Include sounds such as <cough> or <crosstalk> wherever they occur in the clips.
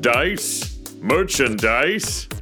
Dice? Merchandise?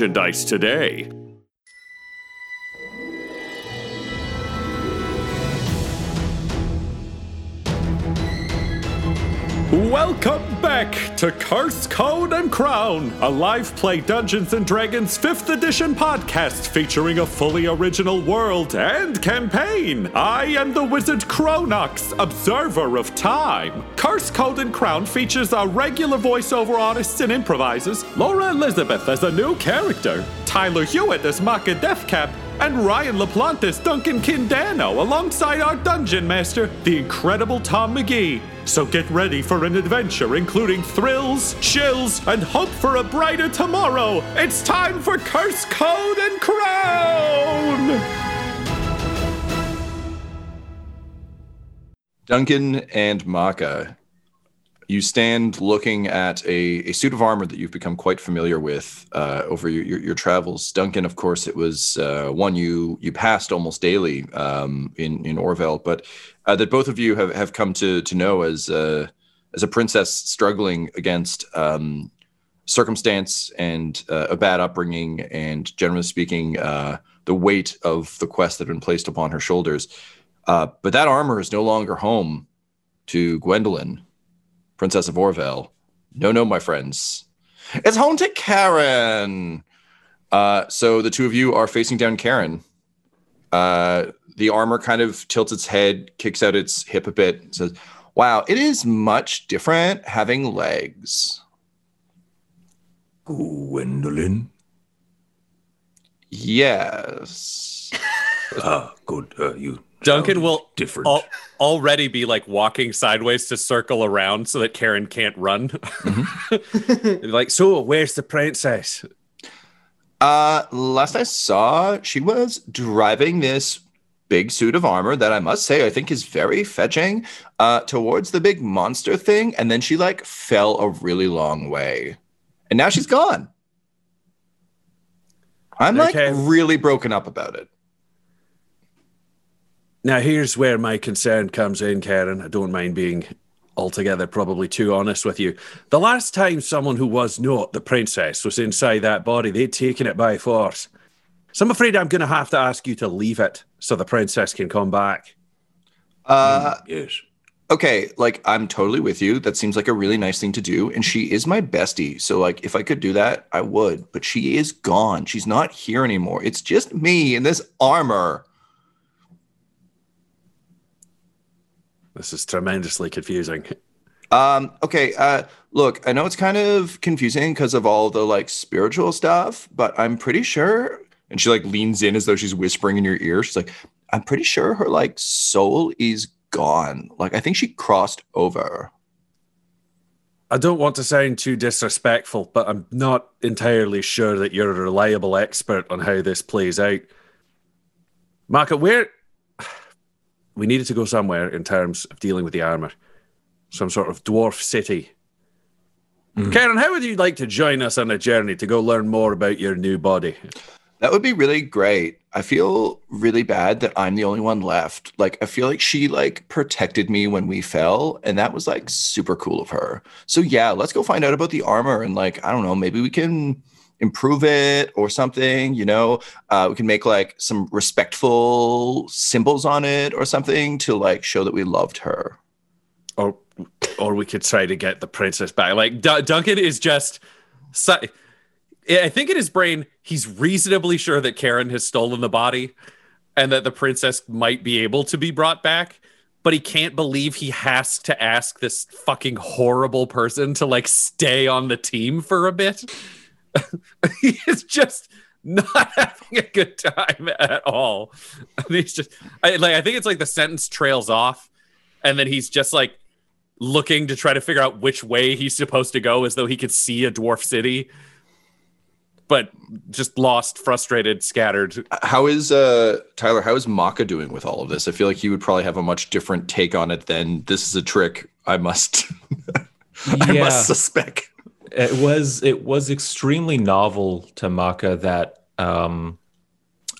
merchandise today. Welcome back to Curse Code and Crown, a live play Dungeons and Dragons 5th edition podcast featuring a fully original world and campaign. I am the wizard Cronox, observer of time. Curse Code and Crown features our regular voiceover artists and improvisers, Laura Elizabeth as a new character, Tyler Hewitt as Maka Deathcap, and Ryan LaPlante as Duncan Kindano alongside our dungeon master, the incredible Tom McGee. So get ready for an adventure including thrills, chills, and hope for a brighter tomorrow. It's time for Curse Code and Crown! Duncan and Maka, you stand looking at a, a suit of armor that you've become quite familiar with uh, over your, your, your travels. Duncan, of course, it was uh, one you you passed almost daily um, in in Orville, but uh, that both of you have, have come to to know as uh, as a princess struggling against um, circumstance and uh, a bad upbringing, and generally speaking, uh, the weight of the quest that had been placed upon her shoulders. but that armor is no longer home to Gwendolyn Princess of Orville. No, no, my friends. It's home to Karen. Uh, so the two of you are facing down Karen. Uh, the armor kind of tilts its head, kicks out its hip a bit, says, Wow, it is much different having legs. Gwendolyn? Yes. <laughs> ah, good. Uh, you Duncan will different. al- already be like walking sideways to circle around so that Karen can't run. <laughs> like, so where's the princess? Uh, last I saw, she was driving this big suit of armor that I must say I think is very fetching uh, towards the big monster thing, and then she like fell a really long way, and now she's gone. I'm like really broken up about it. Now, here's where my concern comes in, Karen. I don't mind being altogether probably too honest with you. The last time someone who was not the princess was inside that body, they'd taken it by force. So I'm afraid I'm going to have to ask you to leave it so the princess can come back. Uh, Yes. okay, like I'm totally with you. That seems like a really nice thing to do. And she is my bestie. So like if I could do that, I would. But she is gone. She's not here anymore. It's just me in this armor. This is tremendously confusing. Um, okay, uh look, I know it's kind of confusing because of all the like spiritual stuff, but I'm pretty sure and she like leans in as though she's whispering in your ear. She's like, I'm pretty sure her like soul is gone. Like I think she crossed over. I don't want to sound too disrespectful, but I'm not entirely sure that you're a reliable expert on how this plays out. Maka, where we needed to go somewhere in terms of dealing with the armor, some sort of dwarf city. Mm-hmm. Karen, how would you like to join us on a journey to go learn more about your new body? That would be really great. I feel really bad that I'm the only one left. Like I feel like she like protected me when we fell and that was like super cool of her. So yeah, let's go find out about the armor and like I don't know, maybe we can improve it or something, you know. Uh we can make like some respectful symbols on it or something to like show that we loved her. or or we could try to get the princess back. Like D- Duncan is just, si- I think in his brain he's reasonably sure that Karen has stolen the body, and that the princess might be able to be brought back, but he can't believe he has to ask this fucking horrible person to like stay on the team for a bit. <laughs> he is just not <laughs> having a good time at all. And <laughs> he's just, I like, I think it's like the sentence trails off, and then he's just like looking to try to figure out which way he's supposed to go as though he could see a dwarf city but just lost frustrated scattered How is uh Tyler, how is Maka doing with all of this? I feel like he would probably have a much different take on it than this is a trick. I must I Yeah. must suspect. It was it was extremely novel to Maka that um,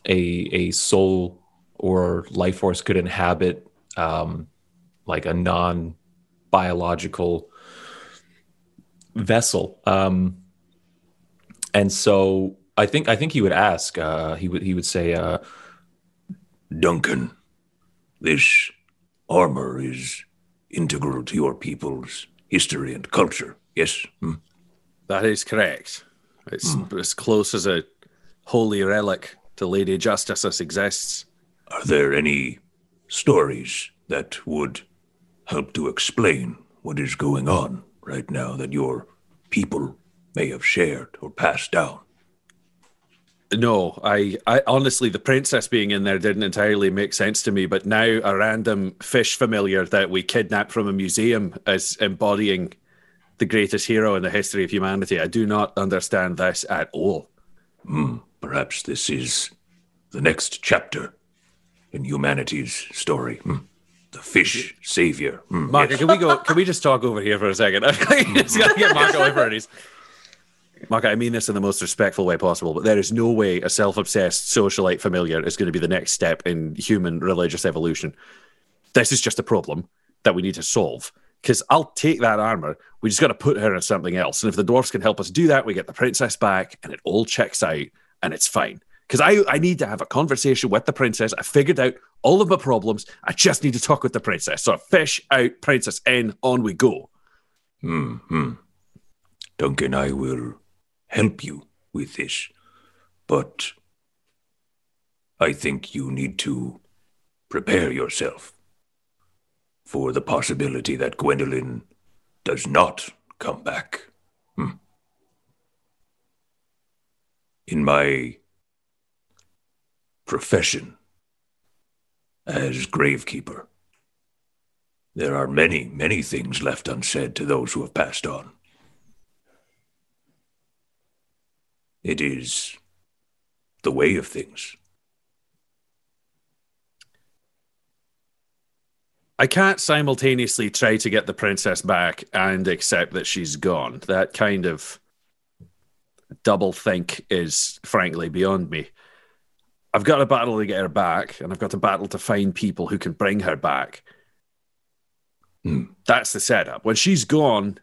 a a soul or life force could inhabit um, like a non biological vessel. Um, and so I think I think he would ask. Uh, he would he would say, uh, Duncan, this armor is integral to your people's history and culture. Yes? Hmm. That is correct. It's hmm. as close as a holy relic to lady justice as exists. Are there any stories that would help to explain what is going on right now that your people may have shared or passed down? no I, I honestly the princess being in there didn't entirely make sense to me but now a random fish familiar that we kidnapped from a museum is embodying the greatest hero in the history of humanity i do not understand this at all Perhaps this is the next chapter in humanity's story. Hmm. The fish savior. Hmm, Marco, yes. can we go? Can we just talk over here for a second? It's got to get Marco away from it. Marco, I mean this in the most respectful way possible, but there is no way a self-obsessed socialite familiar is going to be the next step in human religious evolution. This is just a problem that we need to solve. Because I'll take that armor. We just got to put her in something else. And if the dwarfs can help us do that, we get the princess back, and it all checks out, and it's fine. Because I, I need to have a conversation with the princess. I figured out all of my problems. I just need to talk with the princess. So fish out, princess in, on we go. Hmm, hmm. Duncan, I will help you with this, but I think you need to prepare yourself for the possibility that Gwendolyn does not come back. Hmm. In my profession as gravekeeper, there are many, many things left unsaid to those who have passed on. It is the way of things. I can't simultaneously try to get the princess back and accept that she's gone. That kind of double think is frankly beyond me. I've got a battle to get her back, and I've got a battle to find people who can bring her back. Hmm. That's the setup. When she's gone,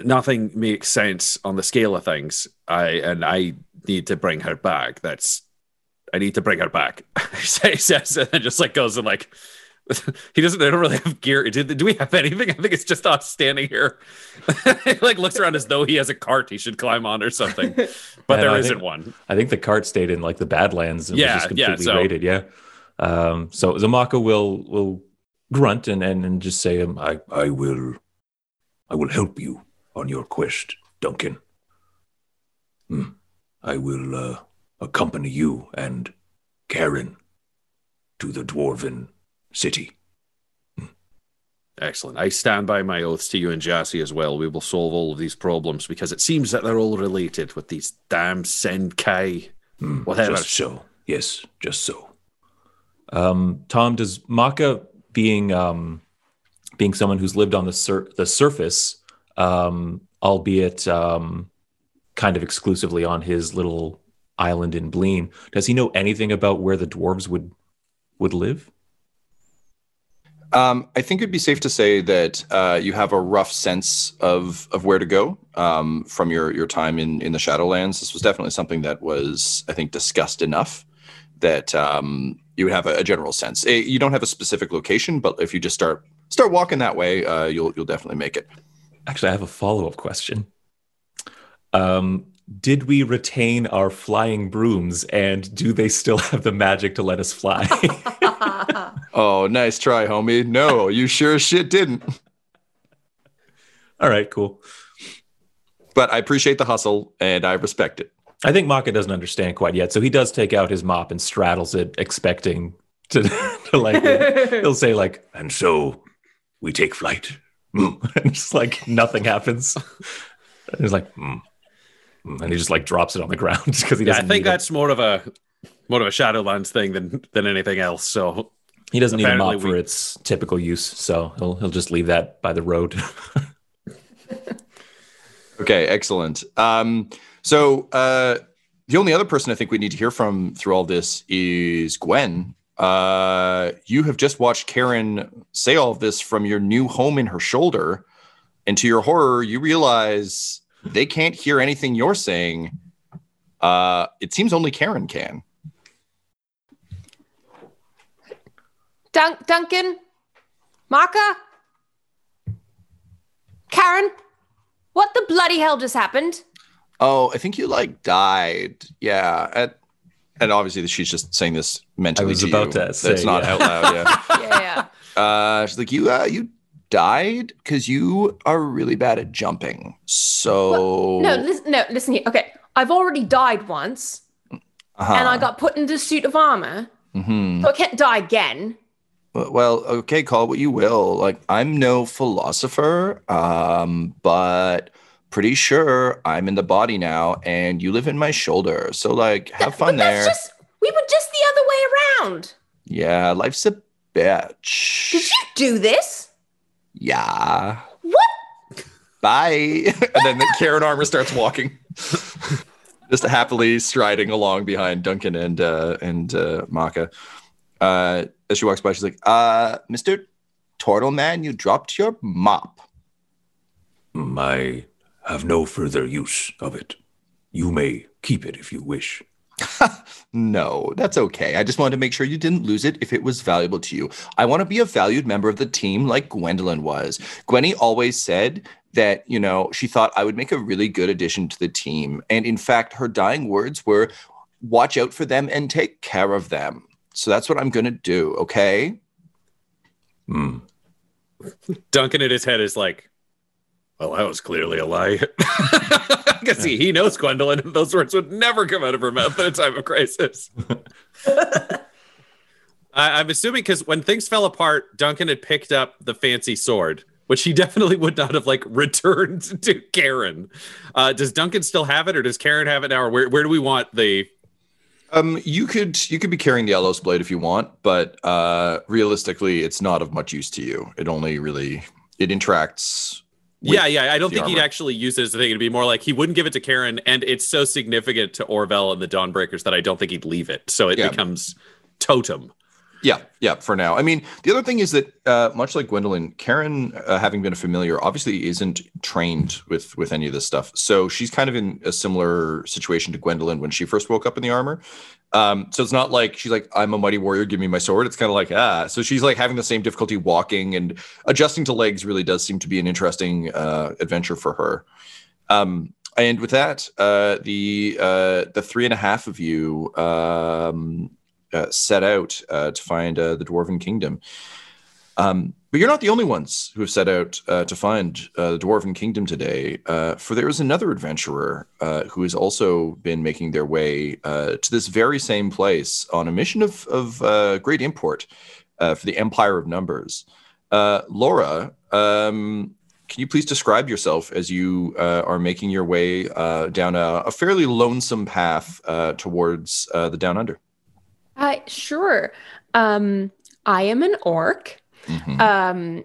nothing makes sense on the scale of things. I and I need to bring her back. That's I need to bring her back. <laughs> he says and then just like goes and like <laughs> he doesn't. They don't really have gear. Do, do we have anything? I think it's just us standing here. <laughs> he like looks around as though he has a cart he should climb on or something, but Yeah, there no, I isn't think- one. I think the cart stayed in like the Badlands and Yeah, was just yeah, completely so- raided. Yeah. Um, so Zamaka will will grunt and, and and just say, um, I I will I will help you on your quest, Duncan. Hmm. I will uh, accompany you and Karen to the dwarven city. Excellent. I stand by my oaths to you and Jassy as well. We will solve all of these problems because it seems that they're all related with these damn Senkai. Hmm, Whatever. Just so. Yes, just so. Um, Tom, does Maka being um, being someone who's lived on the sur- the surface, um, albeit um, kind of exclusively on his little island in Bleen, does he know anything about where the dwarves would would live? Um, I think it'd be safe to say that uh, you have a rough sense of of where to go um, from your your time in in the Shadowlands. This was definitely something that was, I think, discussed enough that um, you would have a, a general sense. Eh, You don't have a specific location, but if you just start start walking that way, uh, you'll you'll definitely make it. Actually, I have a follow up question. Um, did we retain our flying brooms, and do they still <laughs> have the magic to let us fly? <laughs> <laughs> Oh, nice try, homie. No, you sure as shit didn't. All right, cool. But I appreciate the hustle and I respect it. I think Maka doesn't understand quite yet, so he does take out his mop and straddles it, expecting to, to like. he'll say like, And so we take flight. and just like nothing happens. And he's like, hmm. And he just like drops it on the ground <laughs> because he doesn't. I think need that's more of a more of a Shadowlands thing than than anything else. So he doesn't need a apparently mop for its typical use, so he'll he'll just leave that by the road. <laughs> Okay, excellent. Um, so uh, the only other person I think we need to hear from through all this is Gwen. Uh, you have just watched Karen say all of this from your new home in her shoulder, and to your horror, you realize they can't hear anything you're saying. Uh, it seems only Karen can. Dun- Duncan? Maka? Karen? What the bloody hell just happened? Oh, I think you like died. Yeah, at, and obviously she's just saying this mentally. I was to about you. to That's say, not yeah. out loud. Yeah. <laughs> Yeah, yeah. Uh, she's like, you, uh, you died because you are really bad at jumping. So No, listen, no, listen here. Okay, I've already died once, uh-huh. and I got put into a suit of armor, Mhm. so I can't die again. Well, okay, call what you will. Like, I'm no philosopher, um, but pretty sure I'm in the body now, and you live in my shoulder. So, like, have fun but there. That's just we were just the other way around. Yeah, life's a bitch. Did you do this? Yeah. What? Bye. <laughs> and then the Karen Armor starts walking. <laughs> Just happily striding along behind Duncan and uh and uh Maka. Uh as she walks by, she's like, uh, Mr. Turtle Man, you dropped your mop. I have no further use of it. You may keep it if you wish. No, that's okay. I just wanted to make sure you didn't lose it if it was valuable to you. I want to be a valued member of the team like Gwendolyn was. Gwenny always said that, you know, she thought I would make a really good addition to the team. And in fact, her dying words were watch out for them and take care of them. So that's what I'm going to do, okay? Hmm. Duncan in his head is like, well, that was clearly a lie. <laughs> Because he, he knows Gwendolyn, and those words would never come out of her mouth at a time of crisis. <laughs> I, I'm assuming because when things fell apart, Duncan had picked up the fancy sword, which he <laughs> definitely would not have like returned to Karen. Uh, does Duncan still have it, or does Karen have it now, or where, where do we want the? Um, you could you could be carrying the Elos blade if you want, but uh, realistically, it's not of much use to you. It only really it interacts. Yeah, yeah. I don't think he'd actually use it as a thing. It'd be more like he wouldn't give it to Karen, and it's so significant to Orvel and the Dawnbreakers that I don't think he'd leave it. So it Yeah. becomes totem. Yeah, yeah. For now, I mean, the other thing is that uh, much like Gwendolyn, Karen, uh, having been a familiar, obviously isn't trained with with any of this stuff. So she's kind of in a similar situation to Gwendolyn when she first woke up in the armor. Um, so it's not like she's like, "I'm a mighty warrior, give me my sword." It's kind of like, ah. So she's like having the same difficulty walking and adjusting to legs. Really does seem to be an interesting uh, adventure for her. Um, and with that, uh, the uh, the three and a half of you um, set out uh, to find uh, the Dwarven Kingdom. Um, but you're not the only ones who have set out uh, to find uh, the Dwarven Kingdom today, uh, for there is another adventurer uh, who has also been making their way uh, to this very same place on a mission of, of uh, great import uh, for the Empire of Numbers. Uh, Laura, um, can you please describe yourself as you uh, are making your way uh, down a, a fairly lonesome path uh, towards uh, the Down Under? Uh, sure. Um, I am an orc. Mhm. Um,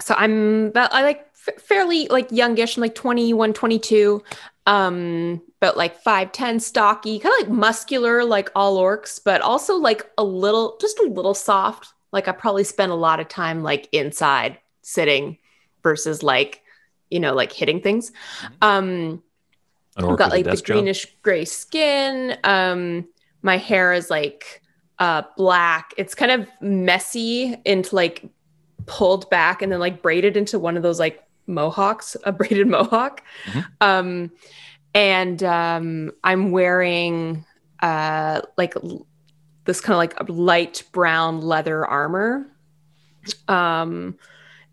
so I'm about, I like f- fairly like youngish, I'm like 21, 22. Um, but like 5'10, stocky, kind of like muscular, like all orcs, but also like a little, just a little soft. Like I probably spent a lot of time like inside sitting versus like, you know, like hitting things. Um, I've got like the greenish gray skin. Um, my hair is like uh black. It's kind of messy into like pulled back and then like braided into one of those like mohawks, a braided <laughs> mohawk. Mhm. Um, and um, I'm wearing uh like l- this kind of like a light brown leather armor. Um,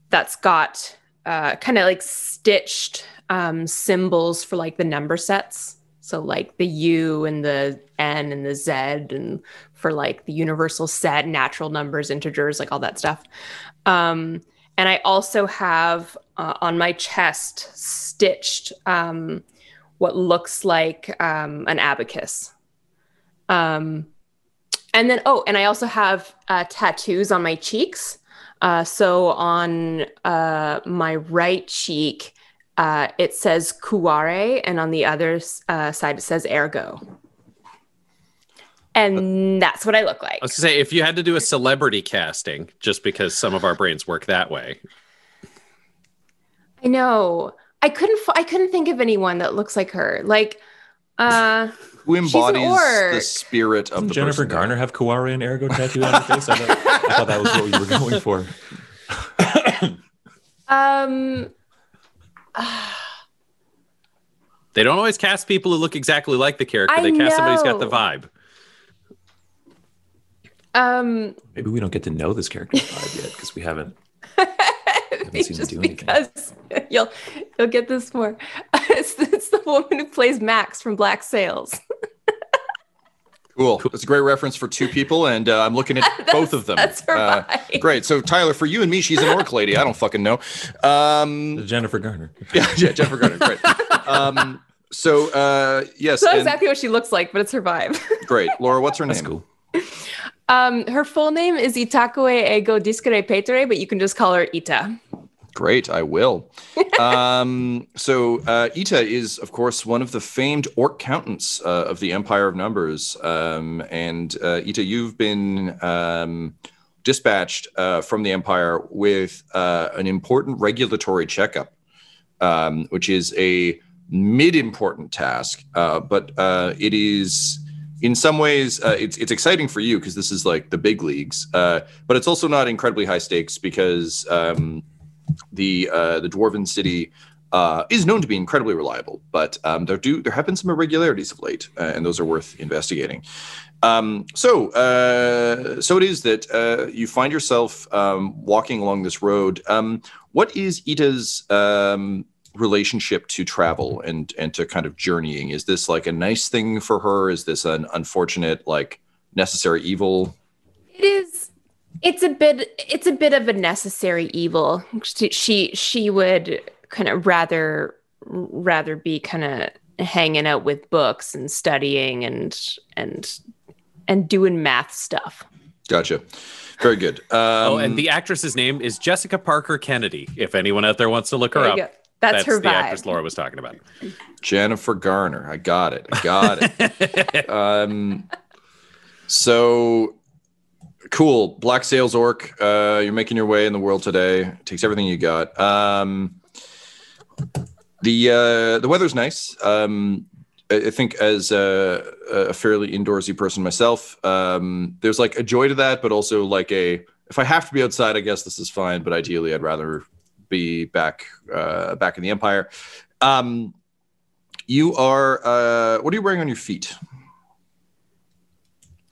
that's got uh kind of like stitched um symbols for like the number sets so like the u and the n and the z and for like the universal set natural numbers integers like all that stuff. Um and i also have uh, on my chest stitched um what looks like um an abacus. Um and then oh and i also have uh, tattoos on my cheeks. Uh, so on uh, my right cheek, uh, it says Kuare, and on the other uh, side, it says Ergo. And that's what I look like. I was gonna say if you had to do a celebrity casting, just because some of our brains work that way. I know. I couldn't. F- I couldn't think of anyone that looks like her. Like, uh, Who She's an embodies the spirit of Doesn't the Jennifer person? Garner have Kawari and Ergo tattooed on her face? I, thought- I thought that was what you were going for. <laughs> um, <sighs> They don't always cast people who look exactly like the character. I they cast somebody who's got the vibe. um, Maybe we don't get to know this character's vibe yet because we haven't. <laughs> seen just do anything. because <laughs> you'll you'll get this more. <laughs> it's, it's the woman who plays Max from Black Sails. Cool. That's a great reference for two people, and uh, I'm looking at <laughs> both of them. that's her Uh, vibe. great. So Tyler, for you and me, she's an orc lady. I don't fucking know. Um, Jennifer Garner. <laughs> yeah, yeah, Jennifer Garner. Great. Um, so uh, yes, It's not and- exactly what she looks like, but it's her vibe. <laughs> great. Laura, what's her name? That's name? cool. Um, her full name is Itakue Ego Discre Petere, but you can just call her Ita. Great, I will. <laughs> um, so uh, Ita is, of course, one of the famed orc countants uh, of the Empire of Numbers. Um, and uh, Ita, you've been um, dispatched uh, from the Empire with uh, an important regulatory checkup, um, which is a mid-important task, uh, but uh, it is. In some ways, uh, it's it's exciting for you because this is like the big leagues, uh, but it's also not incredibly high stakes because um, the uh, the dwarven city uh, is known to be incredibly reliable, but um, there do there have been some irregularities of late, uh, and those are worth investigating. Um, so uh, so it is that uh, you find yourself um, walking along this road. Um, what is Ita's um, relationship to travel and and to kind of journeying? Is this like a nice thing for her? Is this an unfortunate like necessary evil? It is. It's a bit. It's a bit of a necessary evil. She she, she would kind of rather rather be kind of hanging out with books and studying and and and doing math stuff. Gotcha. Very good. Um, oh, and the actress's name is Jessica Parker Kennedy. If anyone out there wants to look her up, you go. That's, her the vibe. actress Laura was talking about. Jennifer Garner. I got it. I got it. <laughs> um, so cool. Black Sails Orc. Uh, you're making your way in the world today. Takes everything you got. Um, the uh, the weather's nice. Um, I I think as a, a fairly indoorsy person myself, um, there's like a joy to that, but also like a if I have to be outside, I guess this is fine. But ideally, I'd rather be back uh, back in the Empire. Um, you are. Uh, what are you wearing on your feet?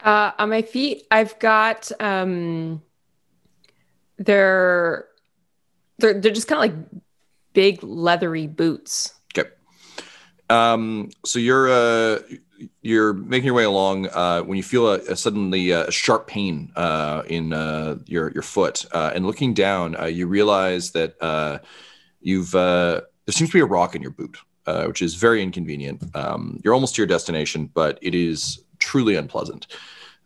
Uh, on my feet, I've got um, they're they're they're just kind of like big leathery boots. Okay. Um, so you're uh, you're making your way along uh, when you feel a, a suddenly uh, a sharp pain uh, in uh, your your foot, uh, and looking down, uh, you realize that uh, you've uh, there seems to be a rock in your boot, uh, which is very inconvenient. Um, you're almost to your destination, but it is truly unpleasant.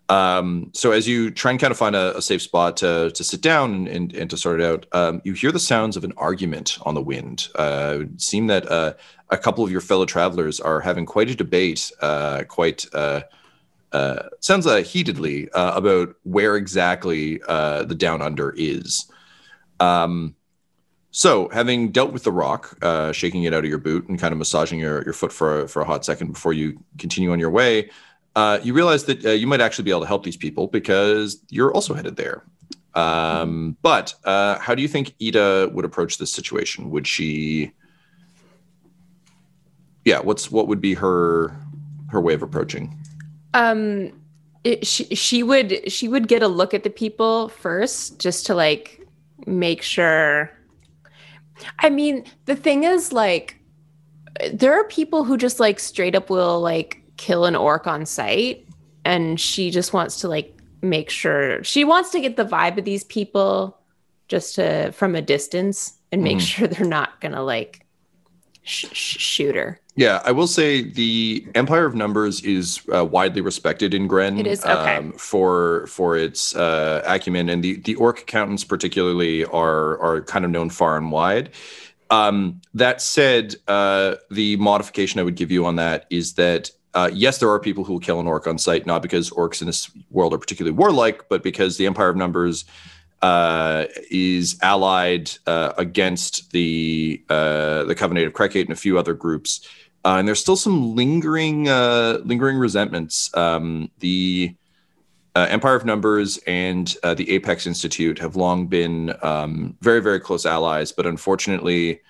Um, so as you try and kind of find a, a safe spot to, to sit down and, and, to sort it out, um, you hear the sounds of an argument on the wind. Uh, it would seem that uh, a couple of your fellow travelers are having quite a debate, uh, quite uh, uh, sounds uh, heatedly about where exactly the down under is. Um, so, having dealt with the rock, shaking it out of your boot and kind of massaging your, your foot for, for a hot second before you continue on your way, uh, you realize that uh, you might actually be able to help these people because you're also headed there. Um, but uh, how do you think Ita would approach this situation? Would she? Yeah, what's what would be her her way of approaching? Um, it, she she would she would get a look at the people first, just to like make sure. I mean, the thing is, like, there are people who just like straight up will like kill an orc on sight, and she just wants to like make sure she wants to get the vibe of these people just to from a distance and make Mhm. sure they're not gonna like sh- sh- shoot her. Yeah, I will say the Empire of Numbers is uh, widely respected in Gren. It is? Okay. um, for for its uh, acumen, and the the orc accountants particularly are are kind of known far and wide. Um, that said, uh, the modification I would give you on that is that uh, yes, there are people who will kill an orc on sight, not because orcs in this world are particularly warlike, but because the Empire of Numbers uh, is allied uh, against the uh, the Covenant of Crecate and a few other groups. Uh, and there's still some lingering uh, lingering resentments. Um, the Empire of Numbers and the Apex Institute have long been um, very very close allies, but unfortunately,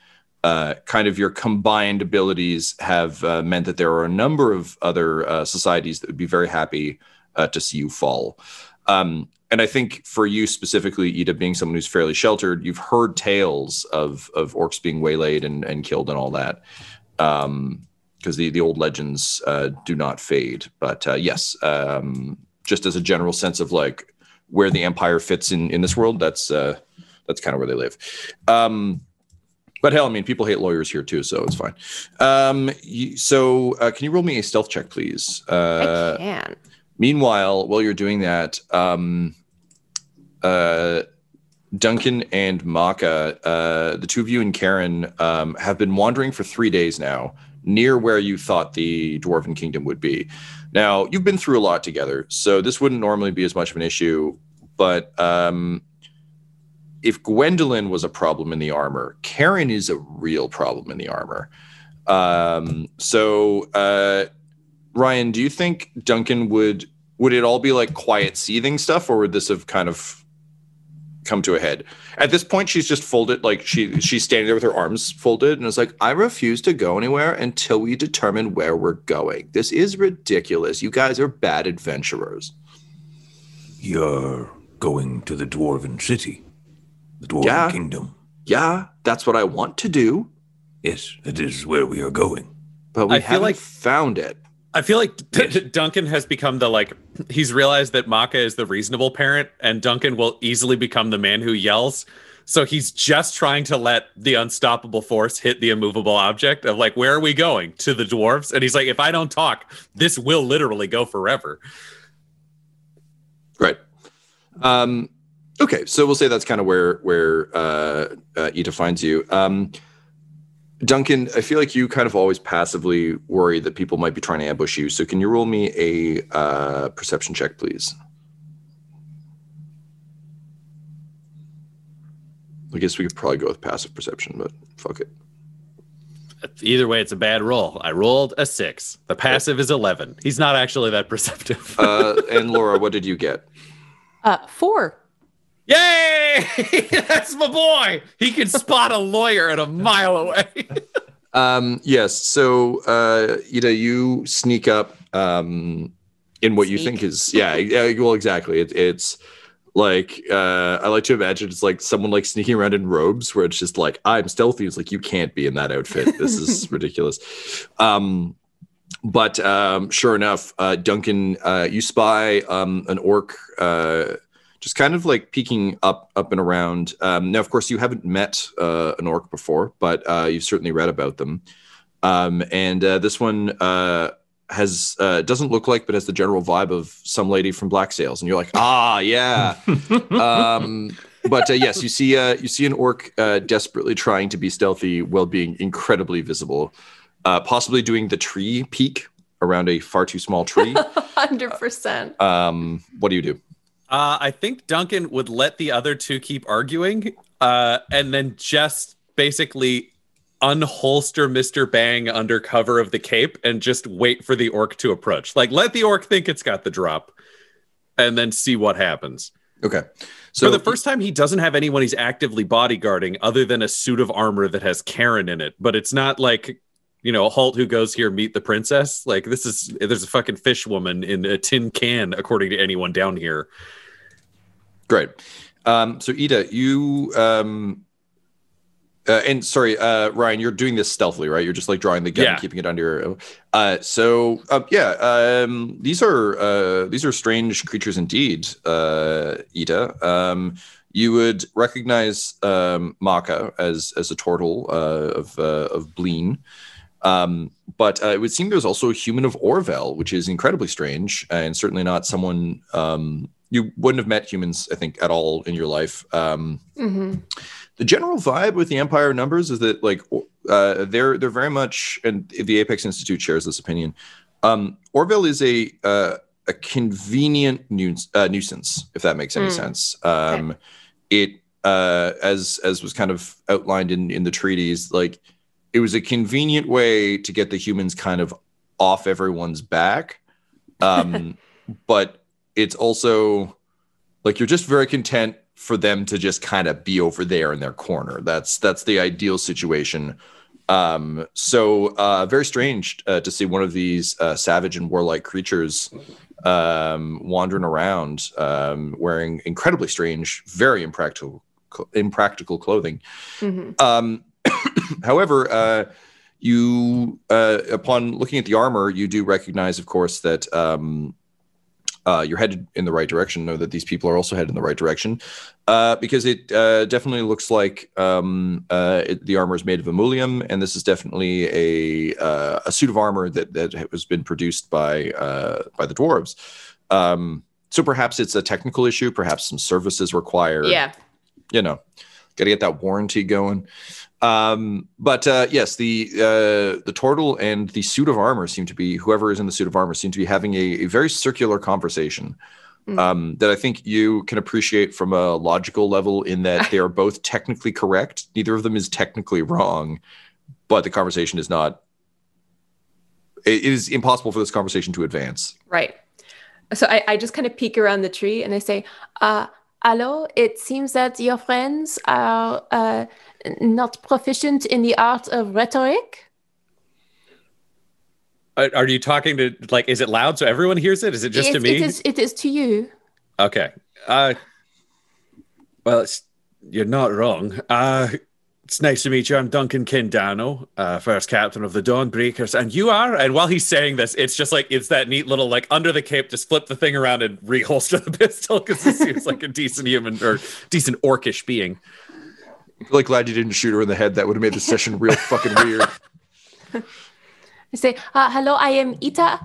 uh, kind of your combined abilities have uh, meant that there are a number of other uh, societies that would be very happy uh, to see you fall. Um, and I think for you specifically, Ita, being someone who's fairly sheltered, you've heard tales of of orcs being waylaid and, and killed and all that. Um, because the, the old legends uh, do not fade. But yes, um, just as a general sense of like where the empire fits in in this world, that's that's kind of where they live. Um, but hell, I mean, people hate lawyers here too, so it's fine. Um, you, so uh, can you roll me a stealth check, please? Uh, I can. Meanwhile, while you're doing that, um, uh, Duncan and Maka, uh, the two of you and Karen, um, have been wandering for three days now, near where you thought the Dwarven Kingdom would be. Now, you've been through a lot together, so this wouldn't normally be as much of an issue. But um, if Gwendolyn was a problem in the armor, Karen is a real problem in the armor. Um, so, uh, Ryan, do you think Duncan would would it all be like quiet seething stuff, or would this have kind of come to a head? At this point, she's just folded, like she she's standing there with her arms folded, and is like, "I refuse to go anywhere until we determine where we're going. This is ridiculous. You guys are bad adventurers." You're going to the Dwarven City, the Dwarven Yeah. Kingdom. Yeah, that's what I want to do, Yes, that is where we are going. but we I feel haven't like- found it. I feel like D- D- Duncan has become the like he's realized that Maka is the reasonable parent, and Duncan will easily become the man who yells. So he's just trying to let the unstoppable force hit the immovable object of like, where are we going? To the dwarves. And he's like, if I don't talk, this will literally go forever. Right. Um, Okay, so we'll say that's kind of where where uh, uh, Ita finds you. Um, Duncan, I feel like you kind of always passively worry that people might be trying to ambush you. So can you roll me a uh, perception check, please? I guess we could probably go with passive perception, but fuck it. Either way, it's a bad roll. I rolled a six. The passive is 11. He's not actually that perceptive. uh, and Laura, what did you get? Uh, four. Yay! <laughs> That's my boy. He can spot a lawyer at a mile away. <laughs> Um, yes. So, uh, Ita, you sneak up um, in what you think is yeah, yeah. Well, exactly. It, it's like uh, I like to imagine it's like someone like sneaking around in robes, where it's just like I'm stealthy. It's like you can't be in that outfit. This is <laughs> ridiculous. Um, but um, sure enough, uh, Duncan, uh, you spy um, an orc. Uh, just kind of like peeking up up and around. Um, now of course you haven't met uh, an orc before but uh, you've certainly read about them. Um, and uh, this one uh, has uh, doesn't look like but has the general vibe of some lady from black sails and you're like ah yeah. <laughs> Um, but uh, yes you see you see an orc desperately trying to be stealthy while being incredibly visible possibly doing the tree peak around a far too small tree. <laughs> 100%. um, what do you do Uh, I think Duncan would let the other two keep arguing, uh, and then just basically unholster Mr. Bang under cover of the cape and just wait for the orc to approach. Like, let the orc think it's got the drop, and then see what happens. okay So for the first time, he doesn't have anyone he's actively bodyguarding other than a suit of armor that has Karen in it. But it's not like, you know, Halt who goes here meet the princess. Like this is there's a fucking fish woman in a tin can, according to anyone down here. Great. Um, so Ita, you um, uh, and sorry, uh, Ryan, you're doing this stealthily, right? You're just like drawing the gun, Yeah. and keeping it under your. Uh, so uh, yeah, um, these are uh, these are strange creatures indeed, uh, Ita. Um, you would recognize um, Maka as as a turtle uh, of uh, of Bleen. Um, but uh, it would seem there's also a human of Orvel, which is incredibly strange and certainly not someone um, you wouldn't have met humans, I think, at all in your life. Um, hmm the general vibe with the Empire numbers is that like uh, they're they're very much, and the Apex Institute shares this opinion. Um, Orville is a uh, a convenient nu- uh, nuisance, if that makes any Mm. sense. Um, It uh, as as was kind of outlined in in the treaties, like it was a convenient way to get the humans kind of off everyone's back. Um, <laughs> but it's also like you're just very content for them to just kind of be over there in their corner. That's that's the ideal situation. Um, so uh, very strange uh, to see one of these uh, savage and warlike creatures um, wandering around um, wearing incredibly strange, very impractical, impractical clothing. hmm Um, <coughs> however, uh, you, uh, upon looking at the armor, you do recognize, of course, that um, uh, you're headed in the right direction. Know that these people are also headed in the right direction, uh, because it uh, definitely looks like um, uh, it, the armor is made of amulium, and this is definitely a uh, a suit of armor that that has been produced by uh, by the dwarves. Um, so perhaps it's a technical issue. Perhaps some services required Yeah. you know, got to get that warranty going. Um, but uh, yes, the uh, the turtle and the suit of armor seem to be whoever is in the suit of armor seem to be having a, a very circular conversation Mm. um, that I think you can appreciate from a logical level. In that they are both <laughs> technically correct, neither of them is technically wrong, but the conversation is not. It it is impossible for this conversation to advance. Right. So I, I just kind of peek around the tree and I say, uh, Hello, it seems that your friends are uh, not proficient in the art of rhetoric. Are, are you talking to like? Is it loud so everyone hears it? Is it just it, to me? It is, it is to you. Okay. Uh, well, it's, you're not wrong. Uh, it's nice to meet you. I'm Duncan Kindano, uh, first captain of the Dawnbreakers, and you are. And while he's saying this, it's just like it's that neat little like under the cape. Just flip the thing around and reholster the <laughs> pistol because this seems like a decent human or decent orcish being. Really glad you didn't shoot her in the head. That would have made the session real <laughs> fucking weird. I say, uh, Hello, I am Ita.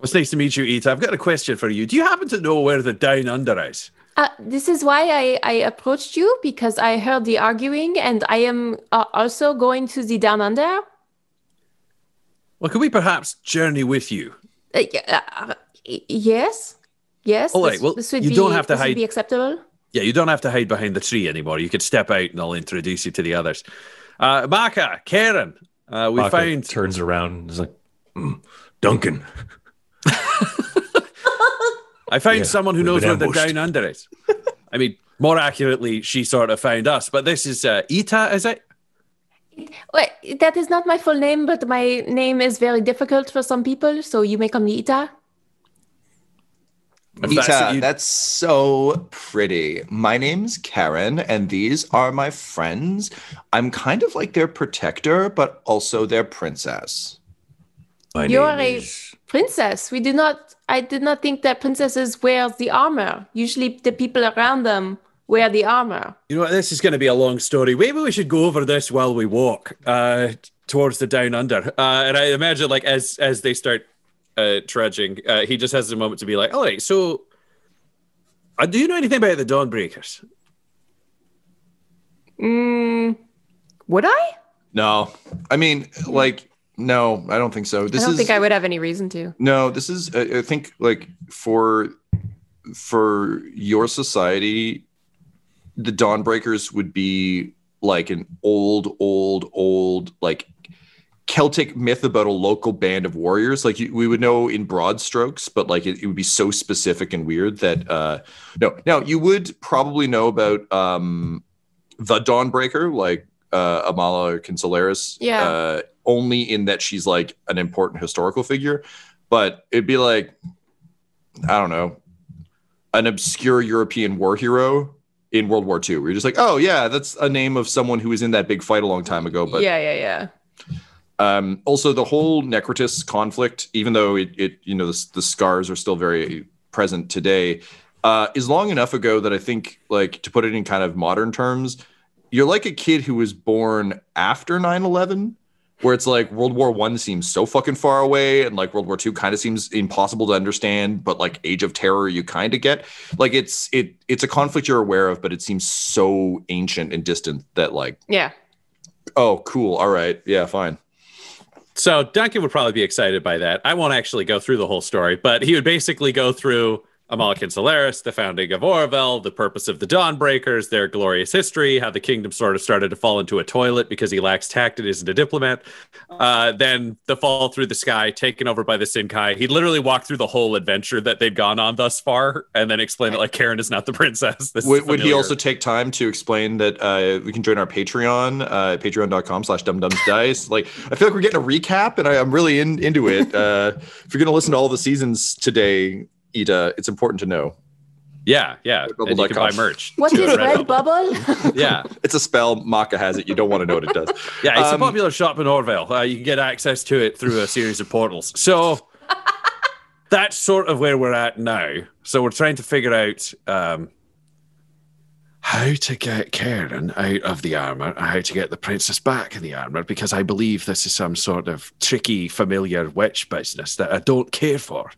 It's nice to meet you, Ita. I've got a question for you. Do you happen to know where the Down Under is? Uh, this is why I, I approached you because I heard the arguing and I am uh, also going to the Down Under. Well, could we perhaps journey with you? Uh, y- uh, yes. Yes. All right. this- well, this would you be, don't have to this would hide- be acceptable. Yeah, you don't have to hide behind the tree anymore. You could step out and I'll introduce you to the others. Uh, Maka, Karen, uh, we Maka found. turns around and is like, Duncan, <laughs> I found Yeah, someone who knows where the ambushed. down under is. I mean, more accurately, she sort of found us. But this is uh, Ita, is it? Wait, that is not my full name, but my name is very difficult for some people, so you may call me Ita. If that's you- that's so pretty. My name's Karen, and these are my friends. I'm kind of like their protector, but also their princess. my You name are a is princess. We did not. I did not think that princesses wear the armor. Usually, the people around them wear the armor. You know what? This is going to be a long story. Maybe we should go over this while we walk uh, towards the down under. Uh, and I imagine, like, as as they start uh, trudging, uh, he just has a moment to be like, "All right, so uh, do you know anything about the Dawnbreakers?" Mm, would I? No, I mean, like, no, I don't think so. This I don't is think I would have any reason to. no. This is, I I think, like for for your society, the Dawnbreakers would be like an old, old, old, like Celtic myth about a local band of warriors. Like you, we would know in broad strokes, but like it, it would be so specific and weird that uh no. Now you would probably know about um the Dawnbreaker, like uh Amala Consolaris. Yeah. Uh only in that she's like an important historical figure. But it'd be like, I don't know, an obscure European war hero in World War II. Where you're just like, oh yeah, that's a name of someone who was in that big fight a long time ago. But yeah, yeah, yeah. Um, also, the whole Necrotis conflict, even though it, it you know, the, the scars are still very present today, uh, is long enough ago that I think, like, to put it in kind of modern terms, you're like a kid who was born after 9 11, where it's like World War One seems so fucking far away, and like World War Two kind of seems impossible to understand, but like Age of Terror, you kind of get. Like, it's it it's a conflict you're aware of, but it seems so ancient and distant that, like, Yeah. oh, cool, all right, yeah, fine. So Duncan would probably be excited by that. I won't actually go through the whole story, but he would basically go through Amalekin Solaris, the founding of Orvel, the purpose of the Dawnbreakers, their glorious history, how the kingdom sort of started to fall into a toilet because he lacks tact and isn't a diplomat. Uh, then the fall through the sky, taken over by the Sinkai. He literally walked through the whole adventure that they'd gone on thus far, and then explain it like Karen is not the princess. <laughs> This Would, would he also take time to explain that uh, we can join our Patreon, uh, patreon.com slash dumbdumbsdice? Like, I feel like we're getting a recap and I, I'm really in, into it. Uh, if you're going to listen to all the seasons today, Ita, it's important to know. Yeah, yeah. And you can buy merch. What too Red Redbubble. Bubble? <laughs> Yeah. It's a spell. Maka has it. You don't want to know what it does. <laughs> Yeah, it's Um, a popular shop in Orville. Uh, you can get access to it through a series of portals. So <laughs> that's sort of where we're at now. So we're trying to figure out um, how to get Karen out of the armor, and how to get the princess back in the armor, because I believe this is some sort of tricky, familiar witch business that I don't care for.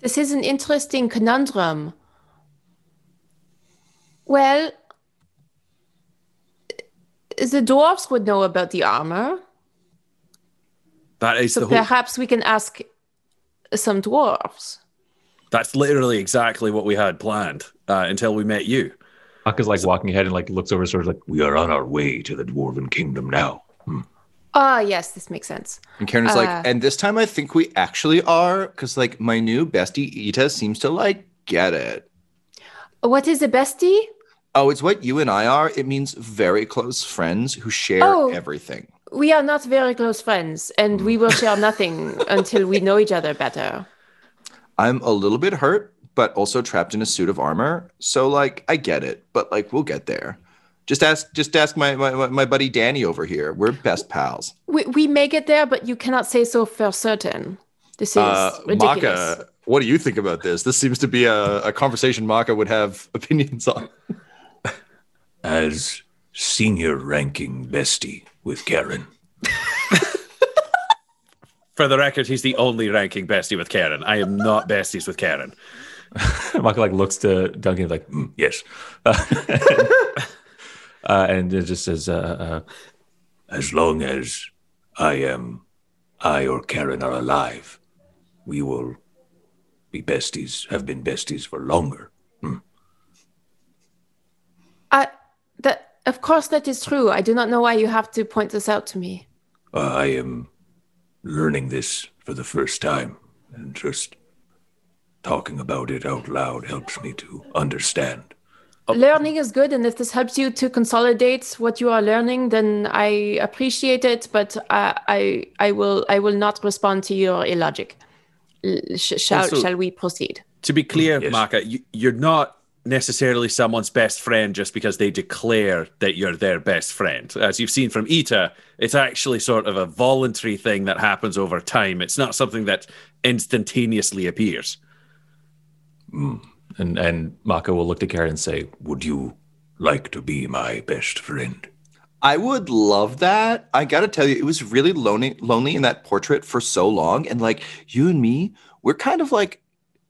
This is an interesting conundrum. Well, the dwarves would know about the armor, That is so the whole. perhaps we can ask some dwarves. That's literally exactly what we had planned uh, until we met you. Maka's like walking ahead and like looks over, sort of like, we are on our way to the dwarven kingdom now. Ah, yes, this makes sense. And Karen's Uh. like, and this time I think we actually are, because like my new bestie Ita seems to like get it. What is a bestie? Oh, it's what you and I are. It means very close friends who share Oh. everything. We are not very close friends, and we will share nothing <laughs> until we know each other better. I'm a little bit hurt, but also trapped in a suit of armor. So like I get it, but like we'll get there. Just ask just ask my my, my buddy Danny over here. We're best pals. We, we may get there, but you cannot say so for certain. This is Uh, ridiculous. Maka, what do you think about this? This seems to be a, a conversation Maka would have <laughs> opinions on. As senior ranking bestie with Karen. <laughs> For the record, he's the only ranking bestie with Karen. I am not besties with Karen. <laughs> Maka like looks to Duncan like, Mm, yes. uh, and it just says, uh, uh, As long as I am, I or Karen are alive, we will be besties, have been besties for longer. I That of course that is true. I do not know why you have to point this out to me. Uh, I am learning this for the first time, and just talking about it out loud helps me to understand. Learning is good, and if this helps you to consolidate what you are learning, then I appreciate it. But I, I, I will, I will not respond to your illogic. Sh- shall, Also- shall we proceed? To be clear, Yes. Maka, you, you're not necessarily someone's best friend just because they declare that you're their best friend. As you've seen from Ita, it's actually sort of a voluntary thing that happens over time. It's not something that instantaneously appears. Hmm. And and Maka will look to Karen and say, Would you like to be my best friend? I would love that. I gotta tell you, it was really lonely, lonely in that portrait for so long. And like you and me, we're kind of like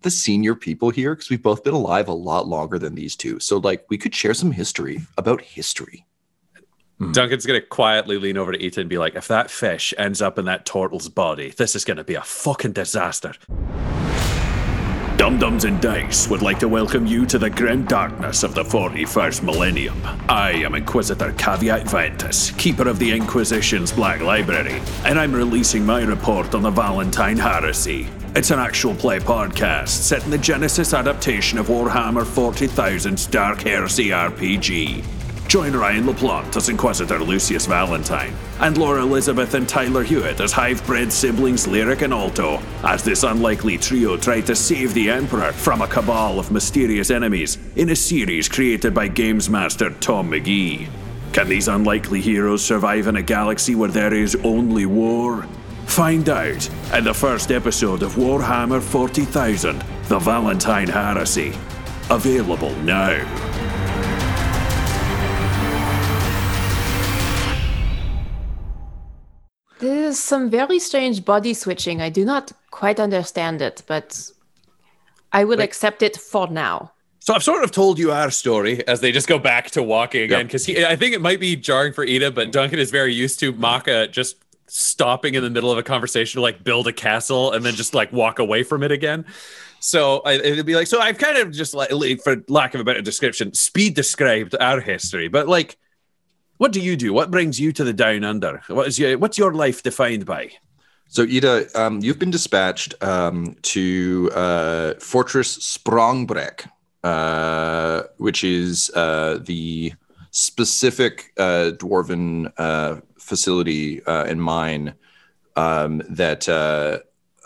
the senior people here because we've both been alive a lot longer than these two. So like we could share some history about history. Hmm. Duncan's going to quietly lean over to Ita and be like, if that fish ends up in that turtle's body, this is going to be a fucking disaster. Dumb Dumbs and Dice would like to welcome you to the grim darkness of the 41st millennium. I am Inquisitor Caveat Ventus, keeper of the Inquisition's Black Library, and I'm releasing my report on the Valentine Heresy. It's an actual play podcast set in the Genesys adaptation of Warhammer 40,000's Dark Heresy RPG. Join Ryan LaPlante as Inquisitor Lucius Valentine, and Laura Elizabeth and Tyler Hewitt as hive bred siblings Lyric and Alto, as this unlikely trio try to save the Emperor from a cabal of mysterious enemies in a series created by games master Tom McGee. Can these unlikely heroes survive in a galaxy where there is only war? Find out in the first episode of Warhammer 40,000 The Valentine Heresy. Available now. There is some very strange body switching. I do not quite understand it, but I would accept it for now. So I've sort of told you our story as they just go back to walking again because I think it might be jarring for Ita, but Duncan is very used to Maka just stopping in the middle of a conversation to like build a castle and then just like walk away from it again. So I, it'd be like, so I've kind of just like, for lack of a better description, speed described our history, but like, what do you do? What brings you to the down under? What is your what's your life defined by? So Ita, um, you've been dispatched um, to uh, Fortress Sprongbrek, uh, which is uh, the specific uh, dwarven uh, facility uh, and mine um, that uh,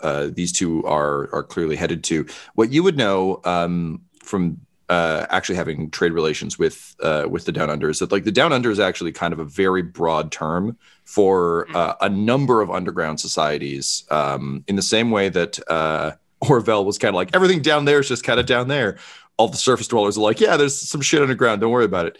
uh, these two are are clearly headed to. What you would know um, from uh, actually having trade relations with uh, with the Down Under is that like the Down Under is actually kind of a very broad term for uh, a number of underground societies. Um, in the same way that uh, Orville was kind of like everything down there is just kind of down there. All the surface dwellers are like, yeah, there's some shit underground. Don't worry about it.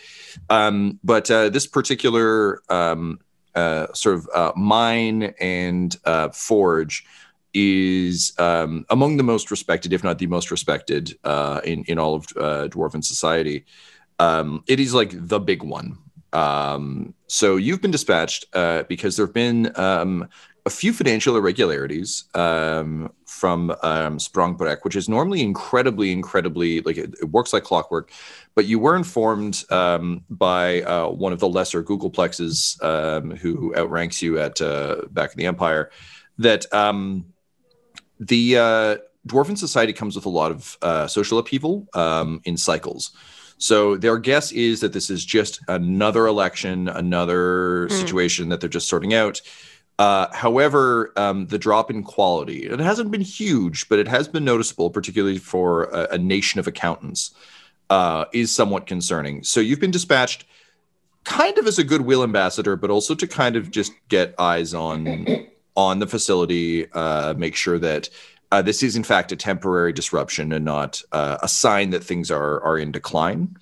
Um, but uh, this particular um, uh, sort of uh, mine and uh, forge is um, among the most respected, if not the most respected, uh, in in all of uh, dwarven society. Um, it is like the big one. Um, so you've been dispatched uh, because there have been um, a few financial irregularities um, from um, Sprongbrek, which is normally incredibly, incredibly like it, it works like clockwork. But you were informed um, by uh, one of the lesser Googolplexes who outranks you at uh, back in the Empire that um, the uh, Dwarven Society comes with a lot of uh, social upheaval um, in cycles. So their guess is that this is just another election, another situation that they're just sorting out. Uh, however, um, the drop in quality, it hasn't been huge, but it has been noticeable, particularly for a, a nation of accountants, uh, is somewhat concerning. So you've been dispatched kind of as a goodwill ambassador, but also to kind of just get eyes on on the facility, uh, make sure that uh, this is in fact a temporary disruption and not uh, a sign that things are are in decline.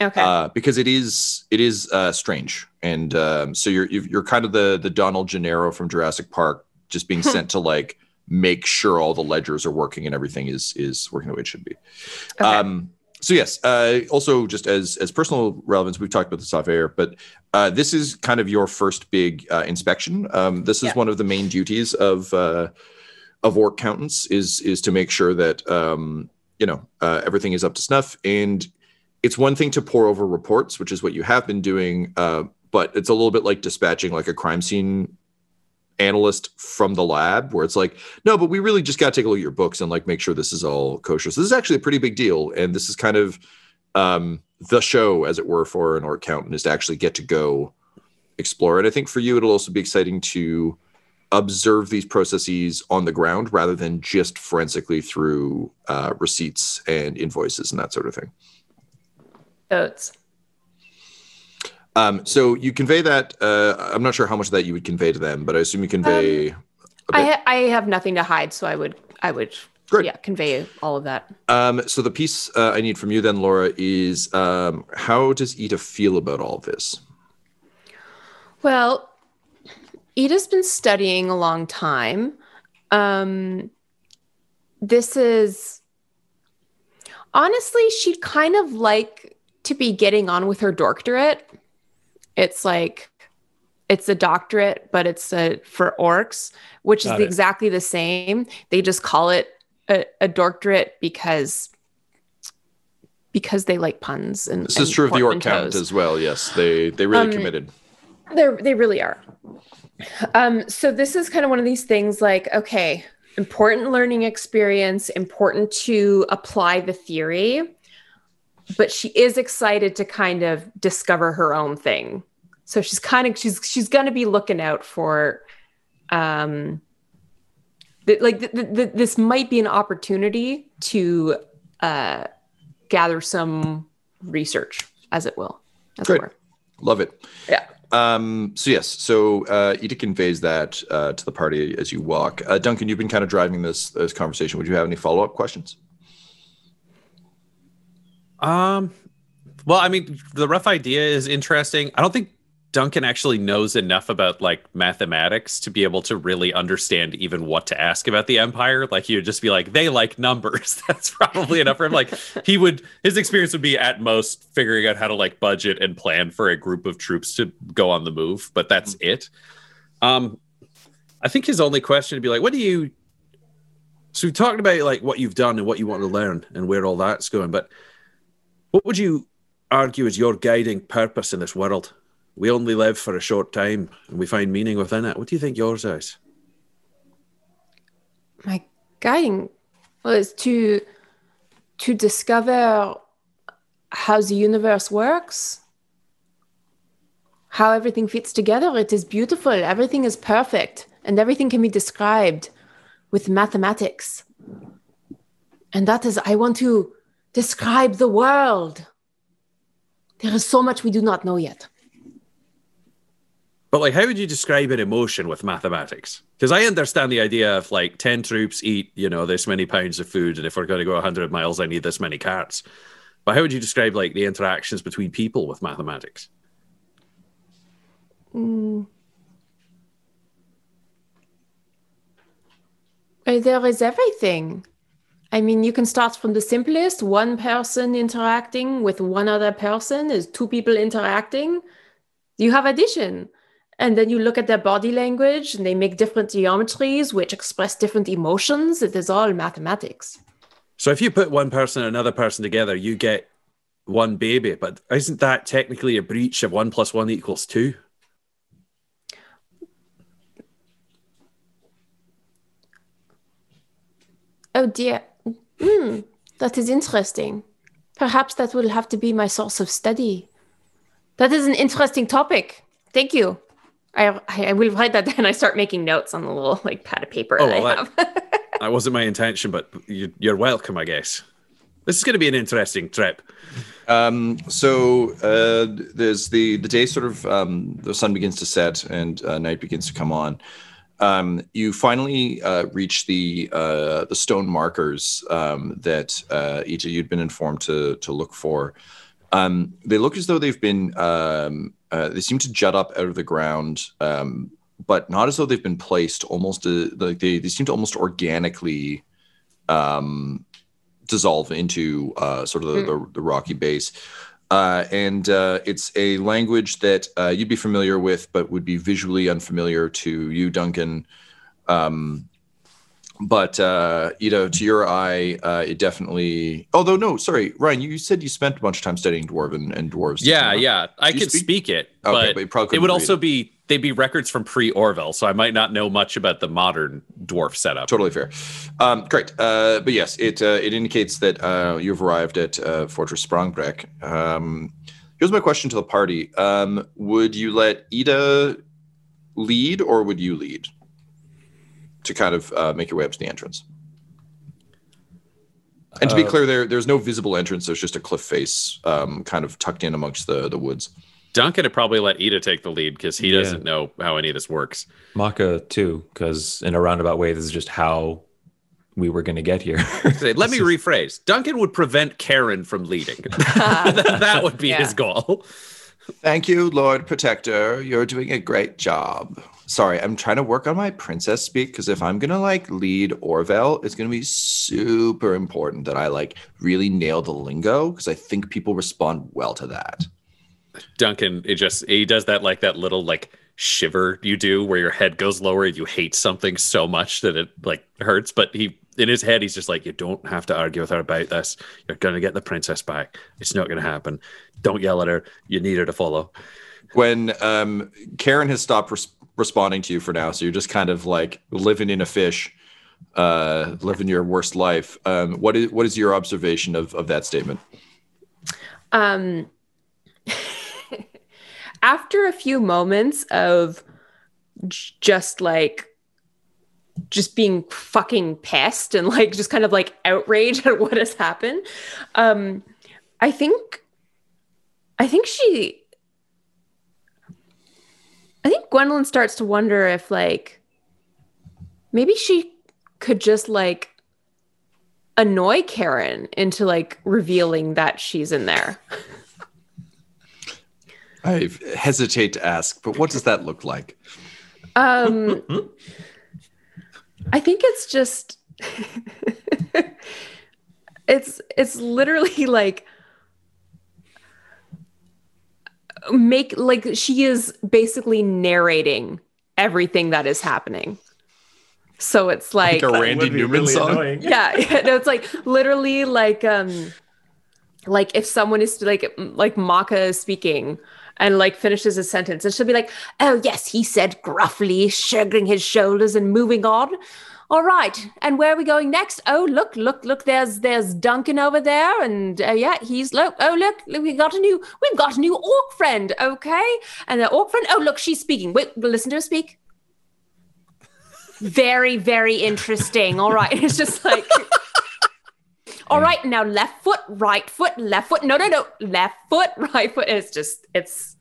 Okay. Uh, because it is it is uh, strange, and um, so you're you're kind of the the Donald Gennaro from Jurassic Park, just being sent to like make sure all the ledgers are working and everything is is working the way it should be. Okay. Um, so yes, uh, also just as as personal relevance, we've talked about this off air, but uh, this is kind of your first big uh, inspection. Um, this is Yeah. one of the main duties of uh, of orc accountants is is to make sure that um, you know uh, everything is up to snuff. And it's one thing to pour over reports, which is what you have been doing, uh, but it's a little bit like dispatching like a crime scene analyst from the lab where it's like no but we really just got to take a look at your books and like make sure this is all kosher. So this is actually a pretty big deal and this is kind of um the show as it were for an orc accountant is to actually get to go explore it. I think for you it'll also be exciting to observe these processes on the ground rather than just forensically through uh, receipts and invoices and that sort of thing. Oats. Um, so you convey that uh, i'm not sure how much of that you would convey to them but i assume you convey I ha- I have nothing to hide, so I would I would Great. yeah convey all of that. Um, so the piece uh, I need from you then, Laura, is um, how does Ita feel about all this? Well, Ita's been studying a long time. Um, this is honestly, she'd kind of like to be getting on with her doctorate. It's like it's a doctorate, but it's a, for orcs, which is it. exactly the same. They just call it a, a doctorate because because they like puns and This is true of the orc portmanteaus. count as well. Yes, they they really Um, committed. They're, they really are. Um, so this is kind of one of these things like, okay, important learning experience, important to apply the theory, but she is excited to kind of discover her own thing. So she's kind of she's she's gonna be looking out for um th- like th- th- th- this might be an opportunity to uh gather some research as it will as Great. it were. Love it. Yeah. Um, so yes, so uh, Ita conveys that uh, to the party as you walk. Uh, Duncan, you've been kind of driving this this conversation. Would you have any follow up questions? Um, well, I mean, the rough idea is interesting. I don't think Duncan actually knows enough about like mathematics to be able to really understand even what to ask about the Empire. Like he would just be like, they like numbers. <laughs> That's probably enough for him. Like he would, his experience would be at most figuring out how to like budget and plan for a group of troops to go on the move, but that's it. Um, I think his only question would be like, what do you? So we've talked about like what you've done and what you want to learn and where all that's going, but what would you argue is your guiding purpose in this world? We only live for a short time and we find meaning within it. What do you think yours is? my guiding was to to discover how the universe works how everything fits together. It is beautiful. Everything is perfect and everything can be described with mathematics. And that is i want to describe the world. There is so much we do not know yet But like, how would you describe an emotion with mathematics? Because I understand the idea of like 10 troops eat, you know, this many pounds of food. And if we're going to go 100 miles, I need this many carts. But how would you describe like the interactions between people with mathematics? Uh, There is everything. I mean, you can start from the simplest one person interacting with one other person is two people interacting. You have addition. And then you look at their body language and they make different geometries which express different emotions. It is all mathematics. So if you put one person and another person together, you get one baby. But isn't that technically a breach of one plus one equals two? Oh dear. Hmm, that is interesting. Perhaps that will have to be my source of study. That is an interesting topic. Thank you. I, I will write that down. <laughs> I start making notes on the little like pad of paper Oh, that I well, have. <laughs> That wasn't my intention, but you, you're welcome, I guess. This is going to be an interesting trip. Um, so uh, there's the the day sort of um, the sun begins to set and uh, night begins to come on. Um, you finally uh, reach the uh, the stone markers um, that uh, of you'd been informed to to look for. Um, they look as though they've been um, uh, they seem to jut up out of the ground, um, but not as though they've been placed. Almost uh, like they they seem to almost organically um, dissolve into uh, sort of the, the, the rocky base. Uh, and uh, it's a language that uh, you'd be familiar with, but would be visually unfamiliar to you, Duncan. Um, but uh, you know, to your eye, uh, it definitely. Although no, sorry, Ryan, you said you spent a bunch of time studying dwarven and dwarves. Yeah, yeah. I could speak? speak, it, Okay, but, but it would also read be they'd be records from pre Orville, so I might not know much about the modern dwarf setup. Totally fair. Um, great. Uh, but yes, it uh, it indicates that uh, you've arrived at uh, Fortress Sprangbrek. Um, here's my question to the party: um, Would you let Ita lead, or would you lead to kind of uh, make your way up to the entrance? And to be Uh, clear, there there's no visible entrance. There's just a cliff face, um, kind of tucked in amongst the the woods. Duncan would probably let Ita take the lead because he Yeah. doesn't know how any of this works. Maka too, because in a roundabout way, this is just how we were going to get here. <laughs> Say, Let <laughs> me rephrase. Duncan would prevent Karen from leading. <laughs> that, that would be Yeah. his goal. Thank you, Lord Protector. You're doing a great job. Sorry, I'm trying to work on my princess speak because if I'm gonna like lead Orvel, it's gonna be super important that I like really nail the lingo because I think people respond well to that. Duncan, it just he does that like that little like shiver you do where your head goes lower you hate something so much that it like hurts. But he in his head he's just like, You don't have to argue with her about this. You're gonna get the princess back. It's not gonna happen. Don't yell at her. You need her to follow. When um, Karen has stopped res- responding to you for now, so you're just kind of like living in a fish, uh, living your worst life. Um, what is what is your observation of of that statement? Um, <laughs> after a few moments of just like just being fucking pissed and like just kind of like outraged <laughs> at what has happened, um, I think, I think she, I think Gwendolyn starts to wonder if like maybe she could just like annoy Karen into like revealing that she's in there. <laughs> I hesitate to ask, but what does that look like? Um, <laughs> I think it's just <laughs> it's it's literally like make like she is basically narrating everything that is happening. So it's like, Like a Randy Newman song. yeah, <laughs> yeah, no, it's like literally like um like if someone is like like Maka is speaking and like finishes a sentence and she'll be like, "Oh yes, he said gruffly, shrugging his shoulders and moving on." All right, and where are we going next? Oh, look, look, look! There's there's Duncan over there, and uh, yeah, he's look. Oh, look, look, we got a new we've got a new orc friend. Okay, and the orc friend. Oh, look, she's speaking. Wait, we'll listen to her speak. Very, very interesting. All right, <laughs> it's just like. All right, now left foot, right foot, left foot. No, no, no, left foot, <laughs> right foot. It's just, it's.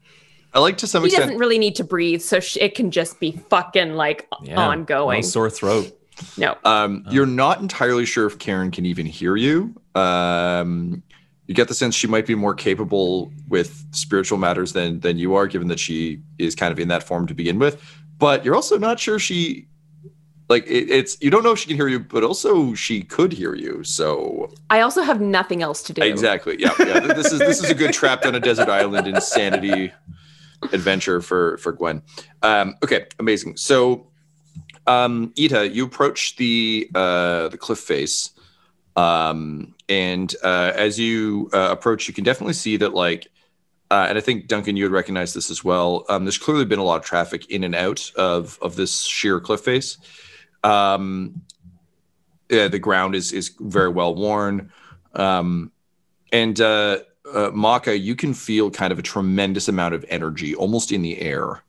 I like to some He extent. doesn't really need to breathe, so sh- it can just be fucking like Yeah, ongoing. No sore throat. No. Um, You're not entirely sure if Karen can even hear you. Um, you get the sense she might be more capable with spiritual matters than than you are, given that she is kind of in that form to begin with. But you're also not sure she, like, it, it's you don't know if she can hear you, but also she could hear you. So I also have nothing else to do. exactly, yeah, yeah. This is this is a good trapped on a desert island insanity adventure for for Gwen. Um, okay, amazing. So, um, Ita, you approach the uh, the cliff face, um, and uh, as you uh, approach, you can definitely see that like. Uh, and I think Duncan, you would recognize this as well. Um, there's clearly been a lot of traffic in and out of of this sheer cliff face. Um, yeah, the ground is is very well worn, um, and uh, uh, Maka, you can feel kind of a tremendous amount of energy, almost in the air,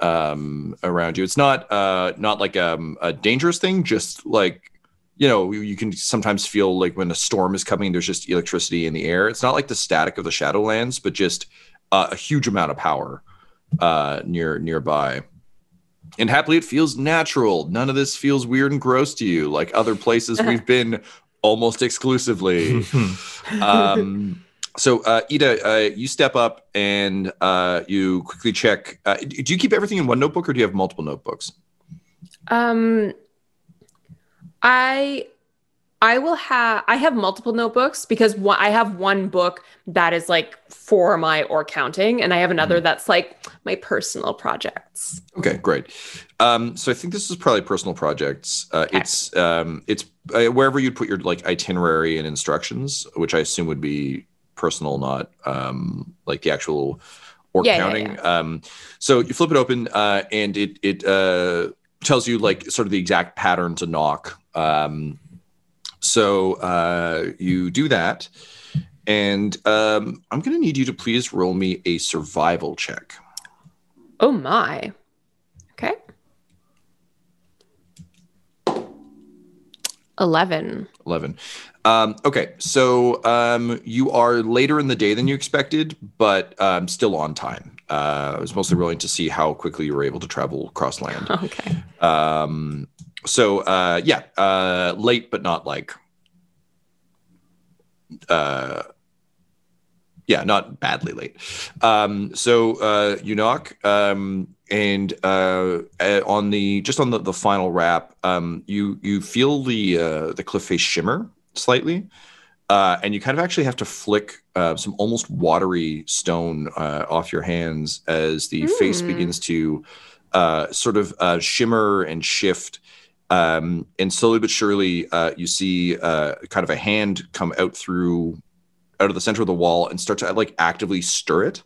um, around you. It's not uh, not like um, a dangerous thing, just like you know, you, can sometimes feel like when a storm is coming, there's just electricity in the air. It's not like the static of the Shadowlands, but just uh, a huge amount of power uh, near nearby. And happily, it feels natural. None of this feels weird and gross to you, like other places <laughs> we've been almost exclusively. <laughs> um, so, uh, Ita, uh, you step up and uh, you quickly check. Uh, do you keep everything in one notebook, or do you have multiple notebooks? Um, I I will have I have multiple notebooks because one, I have one book that is like for my or counting and I have another that's like my personal projects. Okay, great. Um, so I think this is probably personal projects. Uh, It's um, it's uh, wherever you'd put your like itinerary and instructions, which I assume would be personal, not um, like the actual or Yeah, yeah, counting. Um, so you flip it open, uh, and it it uh, tells you like sort of the exact pattern to knock. Um, so uh, you do that, and um, I'm going to need you to please roll me a survival check. Oh my. Okay. 11. 11. Um, okay, so um, you are later in the day than you expected, but um, still on time. Uh, I was mostly rolling to see how quickly you were able to travel across land. <laughs> Okay. Um, so uh, yeah, uh, late but not like, uh, yeah, not badly late. Um, so uh, you knock, um, and uh, uh, on the just on the, the final wrap, um, you you feel the uh, the cliff face shimmer slightly. Uh, and you kind of actually have to flick uh, some almost watery stone uh, off your hands as the face Hmm. begins to uh, sort of uh, shimmer and shift. Um, and slowly but surely, uh, you see uh, kind of a hand come out through out of the center of the wall and start to like actively stir it.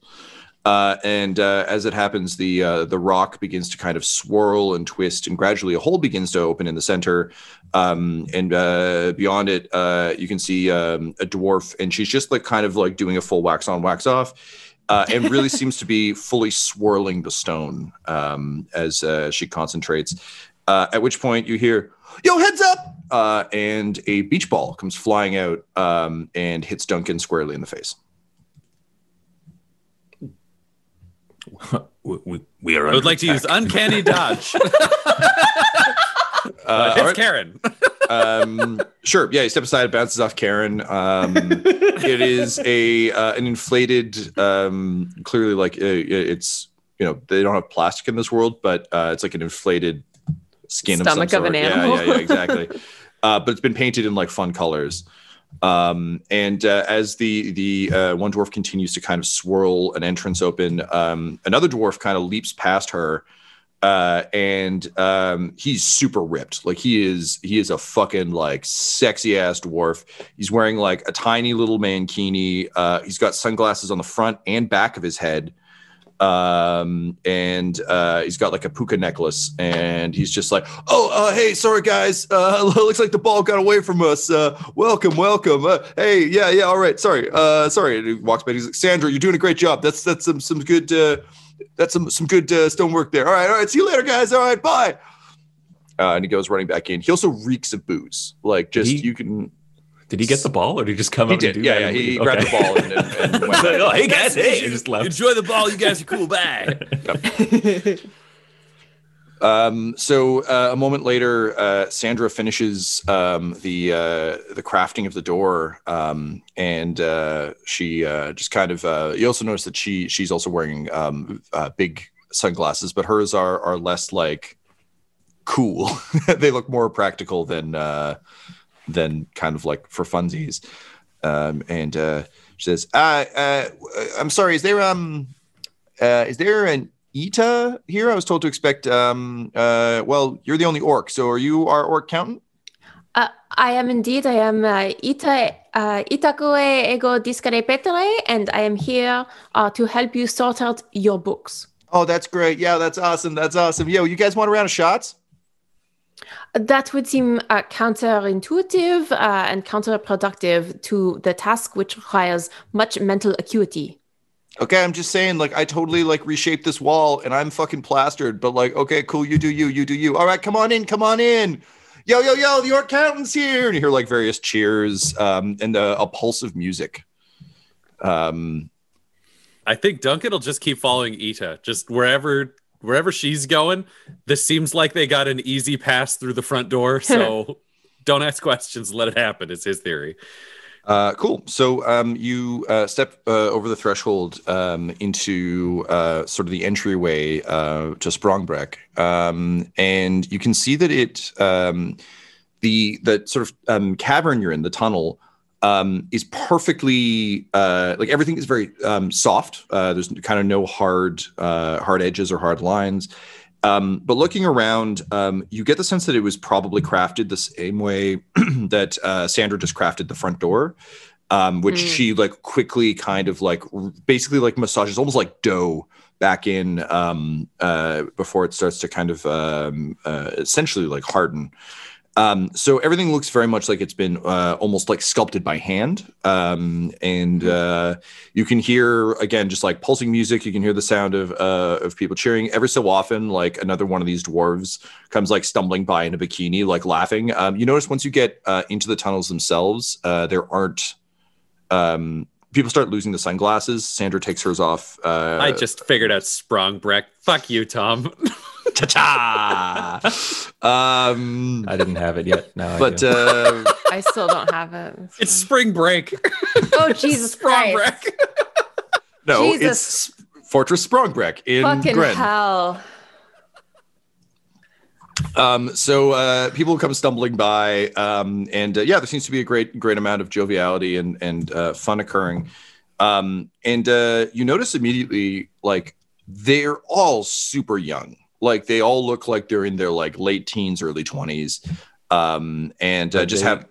Uh, and uh, as it happens, the uh, the rock begins to kind of swirl and twist, and gradually a hole begins to open in the center. Um, and uh, beyond it, uh, you can see um, a dwarf, and she's just like kind of like doing a full wax on, wax off, uh, and really <laughs> seems to be fully swirling the stone um, as uh, she concentrates. Uh, at which point you hear, "Yo, heads up!" Uh, and a beach ball comes flying out um, and hits Duncan squarely in the face. <laughs> We, we, we are I would under like to use uncanny <laughs> dodge. Uh, it's all right. Karen. <laughs> um, sure. Yeah, you step aside, it bounces off Karen. Um, it is a uh, an inflated, um, clearly like uh, it's you know they don't have plastic in this world, but uh, it's like an inflated skin Stomach of of an animal. Yeah, yeah, yeah, <laughs> exactly. uh, but it's been painted in like fun colors. Um, and uh, as the the uh, one dwarf continues to kind of swirl an entrance open, um, another dwarf kind of leaps past her uh, and um, he's super ripped. Like he is, he is a fucking like sexy ass dwarf. He's wearing like a tiny little mankini. Uh, he's got sunglasses on the front and back of his head, um, and uh, he's got like a puka necklace. And he's just like, "Oh, uh, hey, sorry guys. Uh, <laughs> looks like the ball got away from us. Uh, welcome, welcome. Uh, hey, yeah, yeah, all right. Sorry, uh, sorry." And he walks by. He's like, "Sandra, you're doing a great job. That's that's some some good." Uh, that's some some good uh, stonework there. All right, all right. See you later, guys. All right, bye. Uh, and he goes running back in. He also reeks of booze. Like just He- you can. Did he get the ball or did he just come He up did. and do Yeah, that yeah. and He leave? grabbed the ball and, and, and <laughs> went. oh, hey guys, hey, and just left. Enjoy the ball. You guys are cool. Bye. <laughs> <laughs> Um, so uh, a moment later, uh, Sandra finishes um, the uh, the crafting of the door, um, and uh, she uh, just kind of. Uh, you also notice that she she's also wearing um, uh, big sunglasses, but hers are are less like cool. they look more practical than than kind of like for funsies. Um, and uh, she says, uh, uh, "I'm sorry. Is there um, uh, is there an Ita here? I was told to expect. Um, uh, well, you're the only orc, so are you our orc accountant? Uh, I am indeed. I am uh, Ita uh, Itakue Ego Discare Petere, and I am here uh, to help you sort out your books. Oh, that's great. Yeah, that's awesome. That's awesome. Yo, you guys want a round of shots? That would seem uh, counterintuitive uh, and counterproductive to the task, which requires much mental acuity. Okay, I'm just saying, like, I totally like reshaped this wall, and I'm fucking plastered. But like, okay, cool. You do you. You do you. All right, come on in. Come on in. Yo, yo, yo, the orc accountant's here. And you hear like various cheers um, and uh, a pulse of music. Um, I think Duncan will just keep following Ita, just wherever wherever she's going. This seems like they got an easy pass through the front door, <laughs> so don't ask questions. Let it happen. It's his theory. Uh, cool. So um, you uh, step uh, over the threshold um, into uh, sort of the entryway uh, to Sprongbreck, um, and you can see that it um, the the sort of um, cavern you're in, the tunnel, um, is perfectly uh, like everything is very um, soft. Uh, there's kind of no hard uh, hard edges or hard lines. Um, but looking around, um, you get the sense that it was probably crafted the same way <clears throat> that uh, Sandra just crafted the front door, um, which Mm. she like quickly kind of like basically like massages, almost like dough back in um, uh, before it starts to kind of um, uh, essentially like harden. Um, so everything looks very much like it's been uh, almost like sculpted by hand. Um, and uh, you can hear again just like pulsing music. You can hear the sound of uh, of people cheering. Every so often, like another one of these dwarves comes like stumbling by in a bikini, like laughing. Um, you notice once you get uh, into the tunnels themselves, uh, there aren't. Um, people start losing the sunglasses. Sandra takes hers off. Uh, I just figured out Sprongbreck. Fuck you, Tom. <laughs> ta-ta. um, I didn't have it yet. No, but I uh, I still don't have it. it's spring break. oh Jesus Christ! Sprongbreck. no, Jesus. it's Fortress Sprongbreck in Fucking Gren. hell! Um, so uh, people come stumbling by, um, and uh, yeah, there seems to be a great, great amount of joviality and and uh, fun occurring. Um, and uh, you notice immediately, like they're all super young. Like they all look like they're in their like late teens, early twenties, um, and uh, just have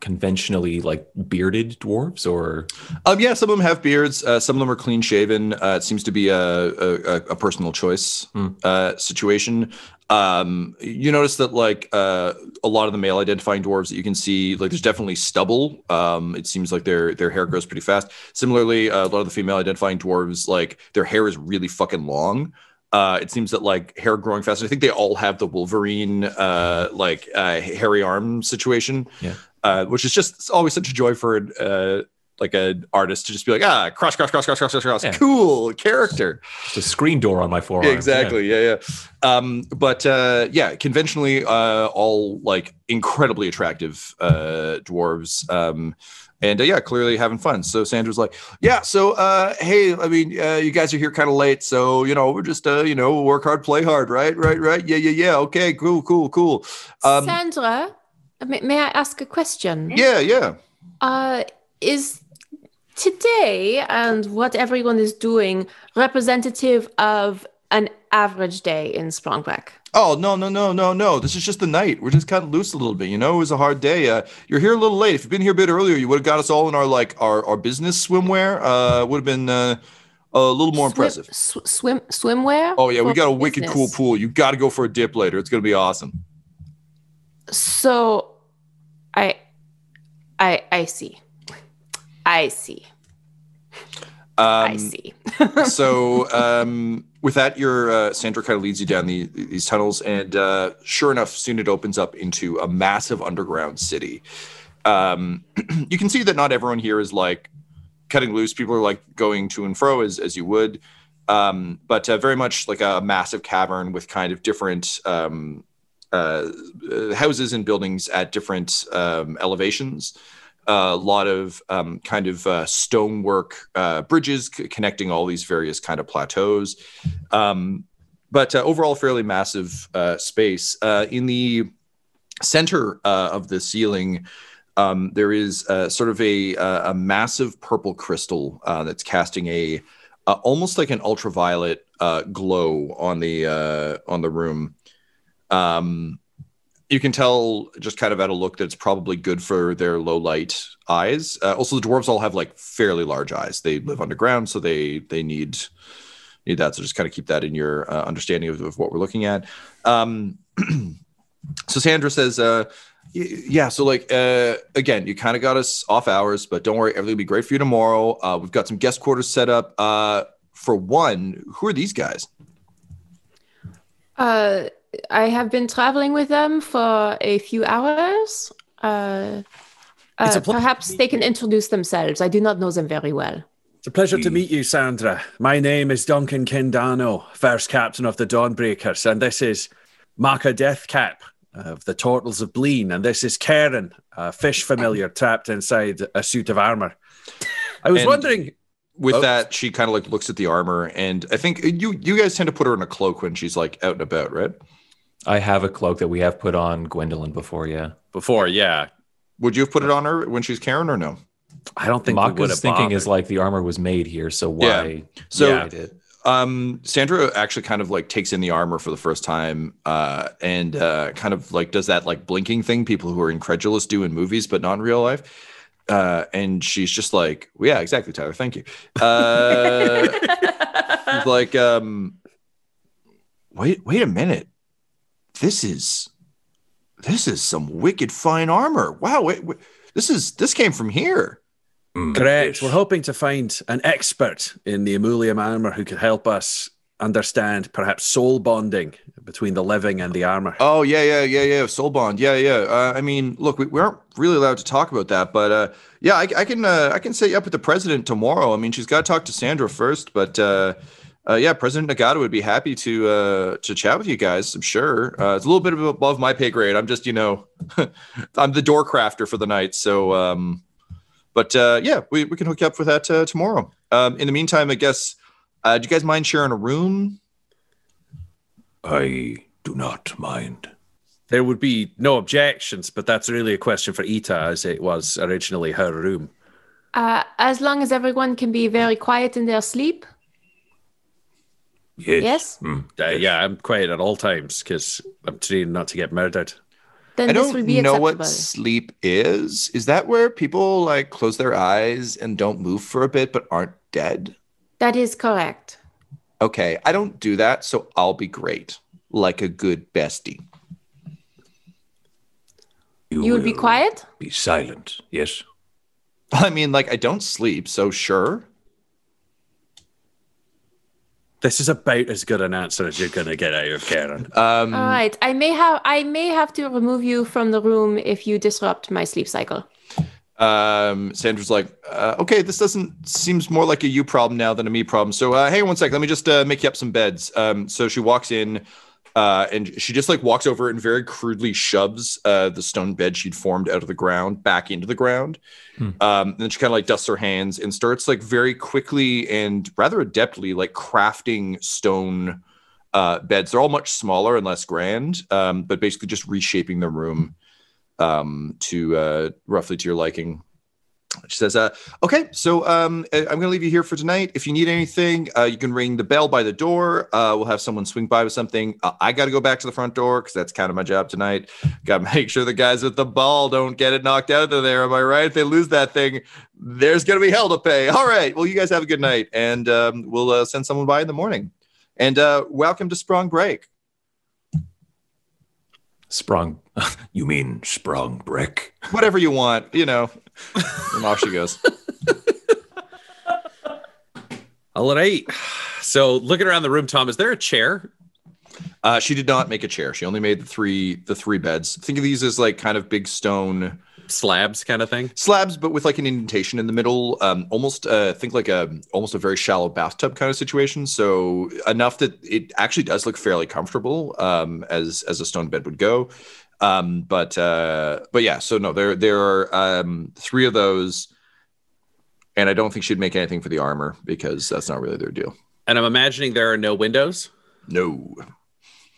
conventionally like bearded dwarves or Um, yeah, some of them have beards. Uh, some of them are clean shaven. Uh, it seems to be a a, a personal choice Hmm. uh, situation. Um, you notice that like uh, a lot of the male identifying dwarves that you can see, like there's definitely stubble. Um, it seems like their their hair grows pretty fast. Similarly, uh, a lot of the female identifying dwarves, like their hair is really fucking long. Uh, it seems that like hair growing fast. I think they all have the Wolverine uh, like uh, hairy arm situation Yeah. uh, which is just always such a joy for uh, like an artist to just be like, ah, cross, cross, cross, cross, cross, cross, cross. Yeah. Cool character. just a screen door on my forearm? exactly. Yeah, yeah. Um, but uh, yeah, conventionally, uh, all like incredibly attractive uh, dwarves. Um, and uh, yeah, clearly having fun. So Sandra's like, yeah. So uh, hey, I mean, uh, you guys are here kind of late, so you know, we're just uh, you know, work hard, play hard, right, right, right. Yeah, yeah, yeah. Okay, cool, cool, cool. Um, Sandra, may, may I ask a question? yeah, yeah. Uh, is today and what everyone is doing representative of an average day in Sprongback? Oh no no no no no! This is just the night. We're just kind of loose a little bit. You know, it was a hard day. Uh, you're here a little late. If you'd been here a bit earlier, you would have got us all in our like our, our business swimwear. Uh, would have been uh, a little more Swim- impressive. sw- swim swimwear. Oh yeah, we got a wicked business. cool pool. You got to go for a dip later. It's gonna be awesome. So, I, I, I see. I see. I Um, see. <laughs> so um, with that, your uh, Sandra kind of leads you down the, these tunnels, and uh, sure enough, soon it opens up into a massive underground city. Um, <clears throat> you can see that not everyone here is like cutting loose. People are like going to and fro as as you would, um, but uh, very much like a massive cavern with kind of different um, uh, houses and buildings at different um, elevations a lot of um, kind of uh, stonework uh, bridges c- connecting all these various kind of plateaus. Um, but uh, overall, fairly massive uh, space. Uh, in the center uh, of the ceiling, um, there is sort of a, a, massive purple crystal that's casting a almost like an ultraviolet glow on the on the room. Um, you can tell just kind of at a look that it's probably good for their low light eyes. Uh, also, the dwarves all have like fairly large eyes. They live underground, so they they need need that. So just kind of keep that in your uh, understanding of, of what we're looking at. Um, <clears throat> so Sandra says, uh, "Yeah, so like uh, again, you kind of got us off hours, but don't worry, everything will be great for you tomorrow. Uh, we've got some guest quarters set up. Uh, for one, who are these guys? Uh, I have been traveling with them for a few hours. Uh, uh, a perhaps they can introduce themselves. I do not know them very well. It's a pleasure to meet you, Sandra. My name is Duncan Kendano, first captain of the Dawnbreakers, and this is Maka Deathcap of the Turtles of Bleen, and this is Karen, a fish familiar <laughs> trapped inside a suit of armor. I was And- wondering, with Oh. that she kind of like looks at the armor and i think you you guys tend to put her in a cloak when she's like out and about right I have a cloak that we have put on Gwendolyn before. Yeah, Before, yeah. Would you have put it on her when she's Karen or no? I don't think we would Maka's thinking bothered. is like the armor was made here, so Yeah. why? So- yeah, I did. Um, Sandra actually kind of like takes in the armor for the first time, uh, and uh, kind of like does that like blinking thing people who are incredulous do in movies, but not in real life. Uh, and she's just like, well, yeah, exactly, Tyler. Thank you. Uh, <laughs> like, um, wait, wait a minute. This is, this is some wicked fine armor. Wow, wait, wait, this is this came from here. Mm, Correct. We're hoping to find an expert in the Emulium armor who could help us understand perhaps soul bonding between the living and the armor. Oh yeah, yeah, yeah, yeah. Soul bond. Yeah, yeah. Uh, I mean, look, we, we aren't really allowed to talk about that, but uh, yeah, I, I can uh, I can set you up with the president tomorrow. I mean, she's got to talk to Sandra first, but uh, yeah, President Nagata would be happy to uh, to chat with you guys. I'm sure. Uh, it's a little bit above my pay grade. I'm just you know, <laughs> I'm the door crafter for the night. So, um, but uh, yeah, we, we can hook you up for that uh, tomorrow. Um, in the meantime, I guess, uh, do you guys mind sharing a room? I do not mind. There would be no objections, but that's really a question for Ita, as it was originally her room. Uh, as long as everyone can be very quiet in their sleep. Yes. Yes? Mm, Uh, yeah, I'm quiet at all times because I'm trying not to get murdered. Then I this don't will be know acceptable. what sleep is. Is that where people like close their eyes and don't move for a bit but aren't dead? That is correct. Okay, I don't do that, so I'll be great. Like a good bestie. You would be quiet? Be silent. Yes. I mean, like, I don't sleep, so sure. This is about as good an answer as you're going to get out of Karen. Um, All right. I may have I may have to remove you from the room if you disrupt my sleep cycle. um, Sandra's like, uh, okay, this doesn't seems more like a you problem now than a me problem. So, uh, hang on one sec. Let me just uh, make you up some beds. Um, so she walks in, uh, and she just like walks over and very crudely shoves uh, the stone bed she'd formed out of the ground back into the ground. Hmm. Um, and then she kind of like dusts her hands and starts like very quickly and rather adeptly like crafting stone uh, beds. They're all much smaller and less grand, um, but basically just reshaping the room um, to uh, roughly to your liking. She says, uh, "Okay, so um, I'm going to leave you here for tonight. If you need anything, uh, you can ring the bell by the door. Uh, we'll have someone swing by with something. Uh, I got to go back to the front door because that's kind of my job tonight. Got to <laughs> make sure the guys with the ball don't get it knocked out of there. Am I right? If they lose that thing, there's going to be hell to pay. <laughs> All right. Well, you guys have a good night, and um, we'll uh, send someone by in the morning. And uh, welcome to Sprung Break. Sprung. <laughs> You mean sprung brick? Whatever you want, you know." And off she goes. <laughs> All right. So looking around the room, Tom, is there a chair? Uh, she did not make a chair. She only made the three the three beds. Think of these as like kind of big stone Slabs kind of thing? slabs, but with like an indentation in the middle. Um, almost uh, think like a almost a very shallow bathtub kind of situation. So enough that it actually does look fairly comfortable um, as as a stone bed would go. Um, but uh, but yeah, so no, there there are um, three of those, and I don't think she'd make anything for the armor because that's not really their deal. And I'm imagining there are no windows. No.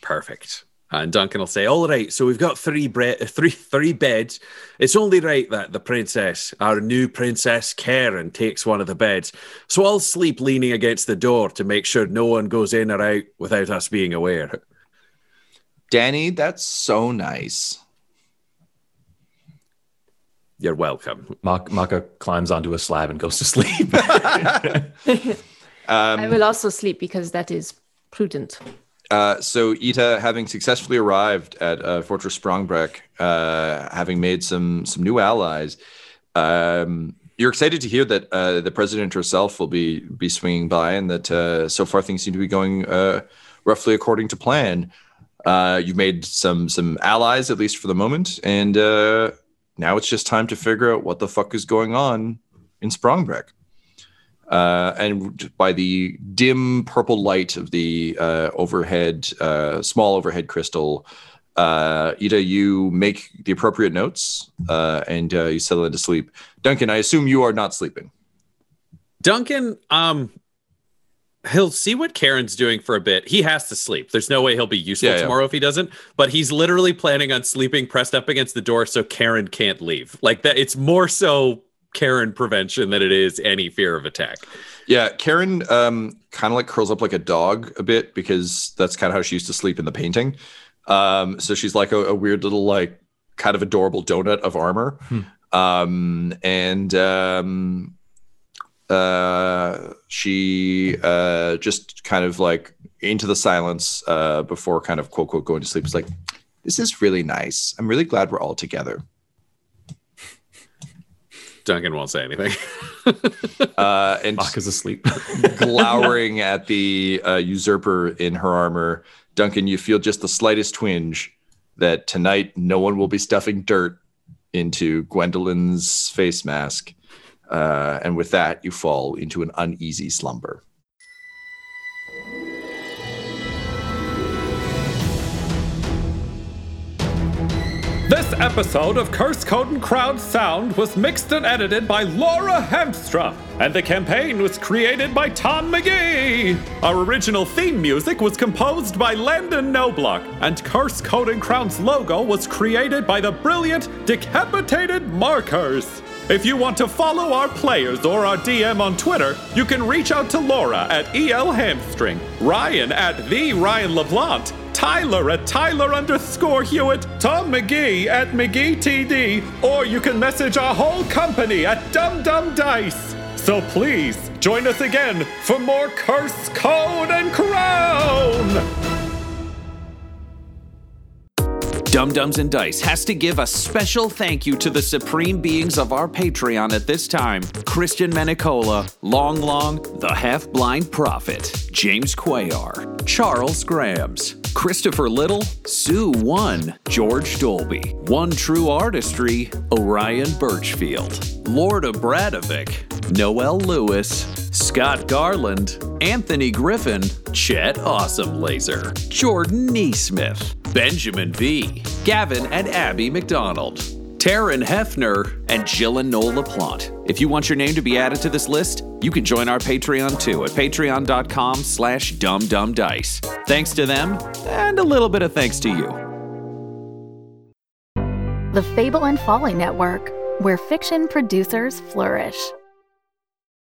Perfect. And Duncan will say, "All right, so we've got three bre- three three beds. It's only right that the princess, our new princess Karen, takes one of the beds. So I'll sleep leaning against the door to make sure no one goes in or out without us being aware." Danny, that's so nice. You're welcome. Mak- Maka climbs onto a slab and goes to sleep. Um, <laughs> I will also sleep because that is prudent. Uh, so Ita, having successfully arrived at uh, Fortress Sprongbreck, uh, having made some some new allies, um, you're excited to hear that uh, the president herself will be be swinging by, and that uh, so far things seem to be going uh, roughly according to plan. Uh, you've made some some allies, at least for the moment, and uh, now it's just time to figure out what the fuck is going on in Sprongbreck uh, and by the dim purple light of the uh, overhead, uh, small overhead crystal, uh, Ita, you make the appropriate notes uh, and uh, you settle into sleep. Duncan, I assume you are not sleeping. Duncan, um, he'll see what Karen's doing for a bit. He has to sleep. There's no way he'll be useful Yeah, yeah. tomorrow if he doesn't. But he's literally planning on sleeping pressed up against the door so Karen can't leave. Like that. It's more so Karen prevention than it is any fear of attack. Yeah, Karen um, kind of like curls up like a dog a bit because that's kind of how she used to sleep in the painting. Um, so she's like a, a weird little like kind of adorable donut of armor. Um, and um, uh, she uh, just kind of like into the silence uh, before kind of quote quote going to sleep. It's like, this is really nice. I'm really glad we're all together. Duncan won't say anything. <laughs> Uh, and Maka's asleep. <laughs> glowering at the uh, usurper in her armor. Duncan, you feel just the slightest twinge that tonight no one will be stuffing dirt into Gwendolyn's face mask. Uh, and with that, you fall into an uneasy slumber. This episode of Curse Code and Crown's Sound was mixed and edited by Laura Hemstra, and the campaign was created by Tom McGee. Our original theme music was composed by Landon Noblock, and Curse Code and Crown's logo was created by the brilliant Decapitated Markers. If you want to follow our players or our DM on Twitter, you can reach out to Laura at EL Hamstring, Ryan at the Ryan LeBlanc, Tyler at Tyler underscore Hewitt, Tom McGee at McGee TD, or you can message our whole company at Dumb Dumb Dice. So please join us again for more Curse Code and Crown! Dumb Dumbs and Dice has to give a special thank you to the supreme beings of our Patreon at this time. Christian Menicola, Long Long, the Half Blind Prophet, James Quayar, Charles Grams, Christopher Little, Sue One, George Dolby, One True Artistry, Orion Birchfield, Lord of Bradovic, Noel Lewis, Scott Garland, Anthony Griffin, Chet Awesome Laser, Jordan Neesmith, Benjamin V, Gavin and Abby McDonald, Taryn Hefner, and Jill and Noel LaPlante. If you want your name to be added to this list, you can join our Patreon too at patreon.com slash dumbdumbdice. Thanks to them, and a little bit of thanks to you. The Fable and Folly Network, where fiction producers flourish.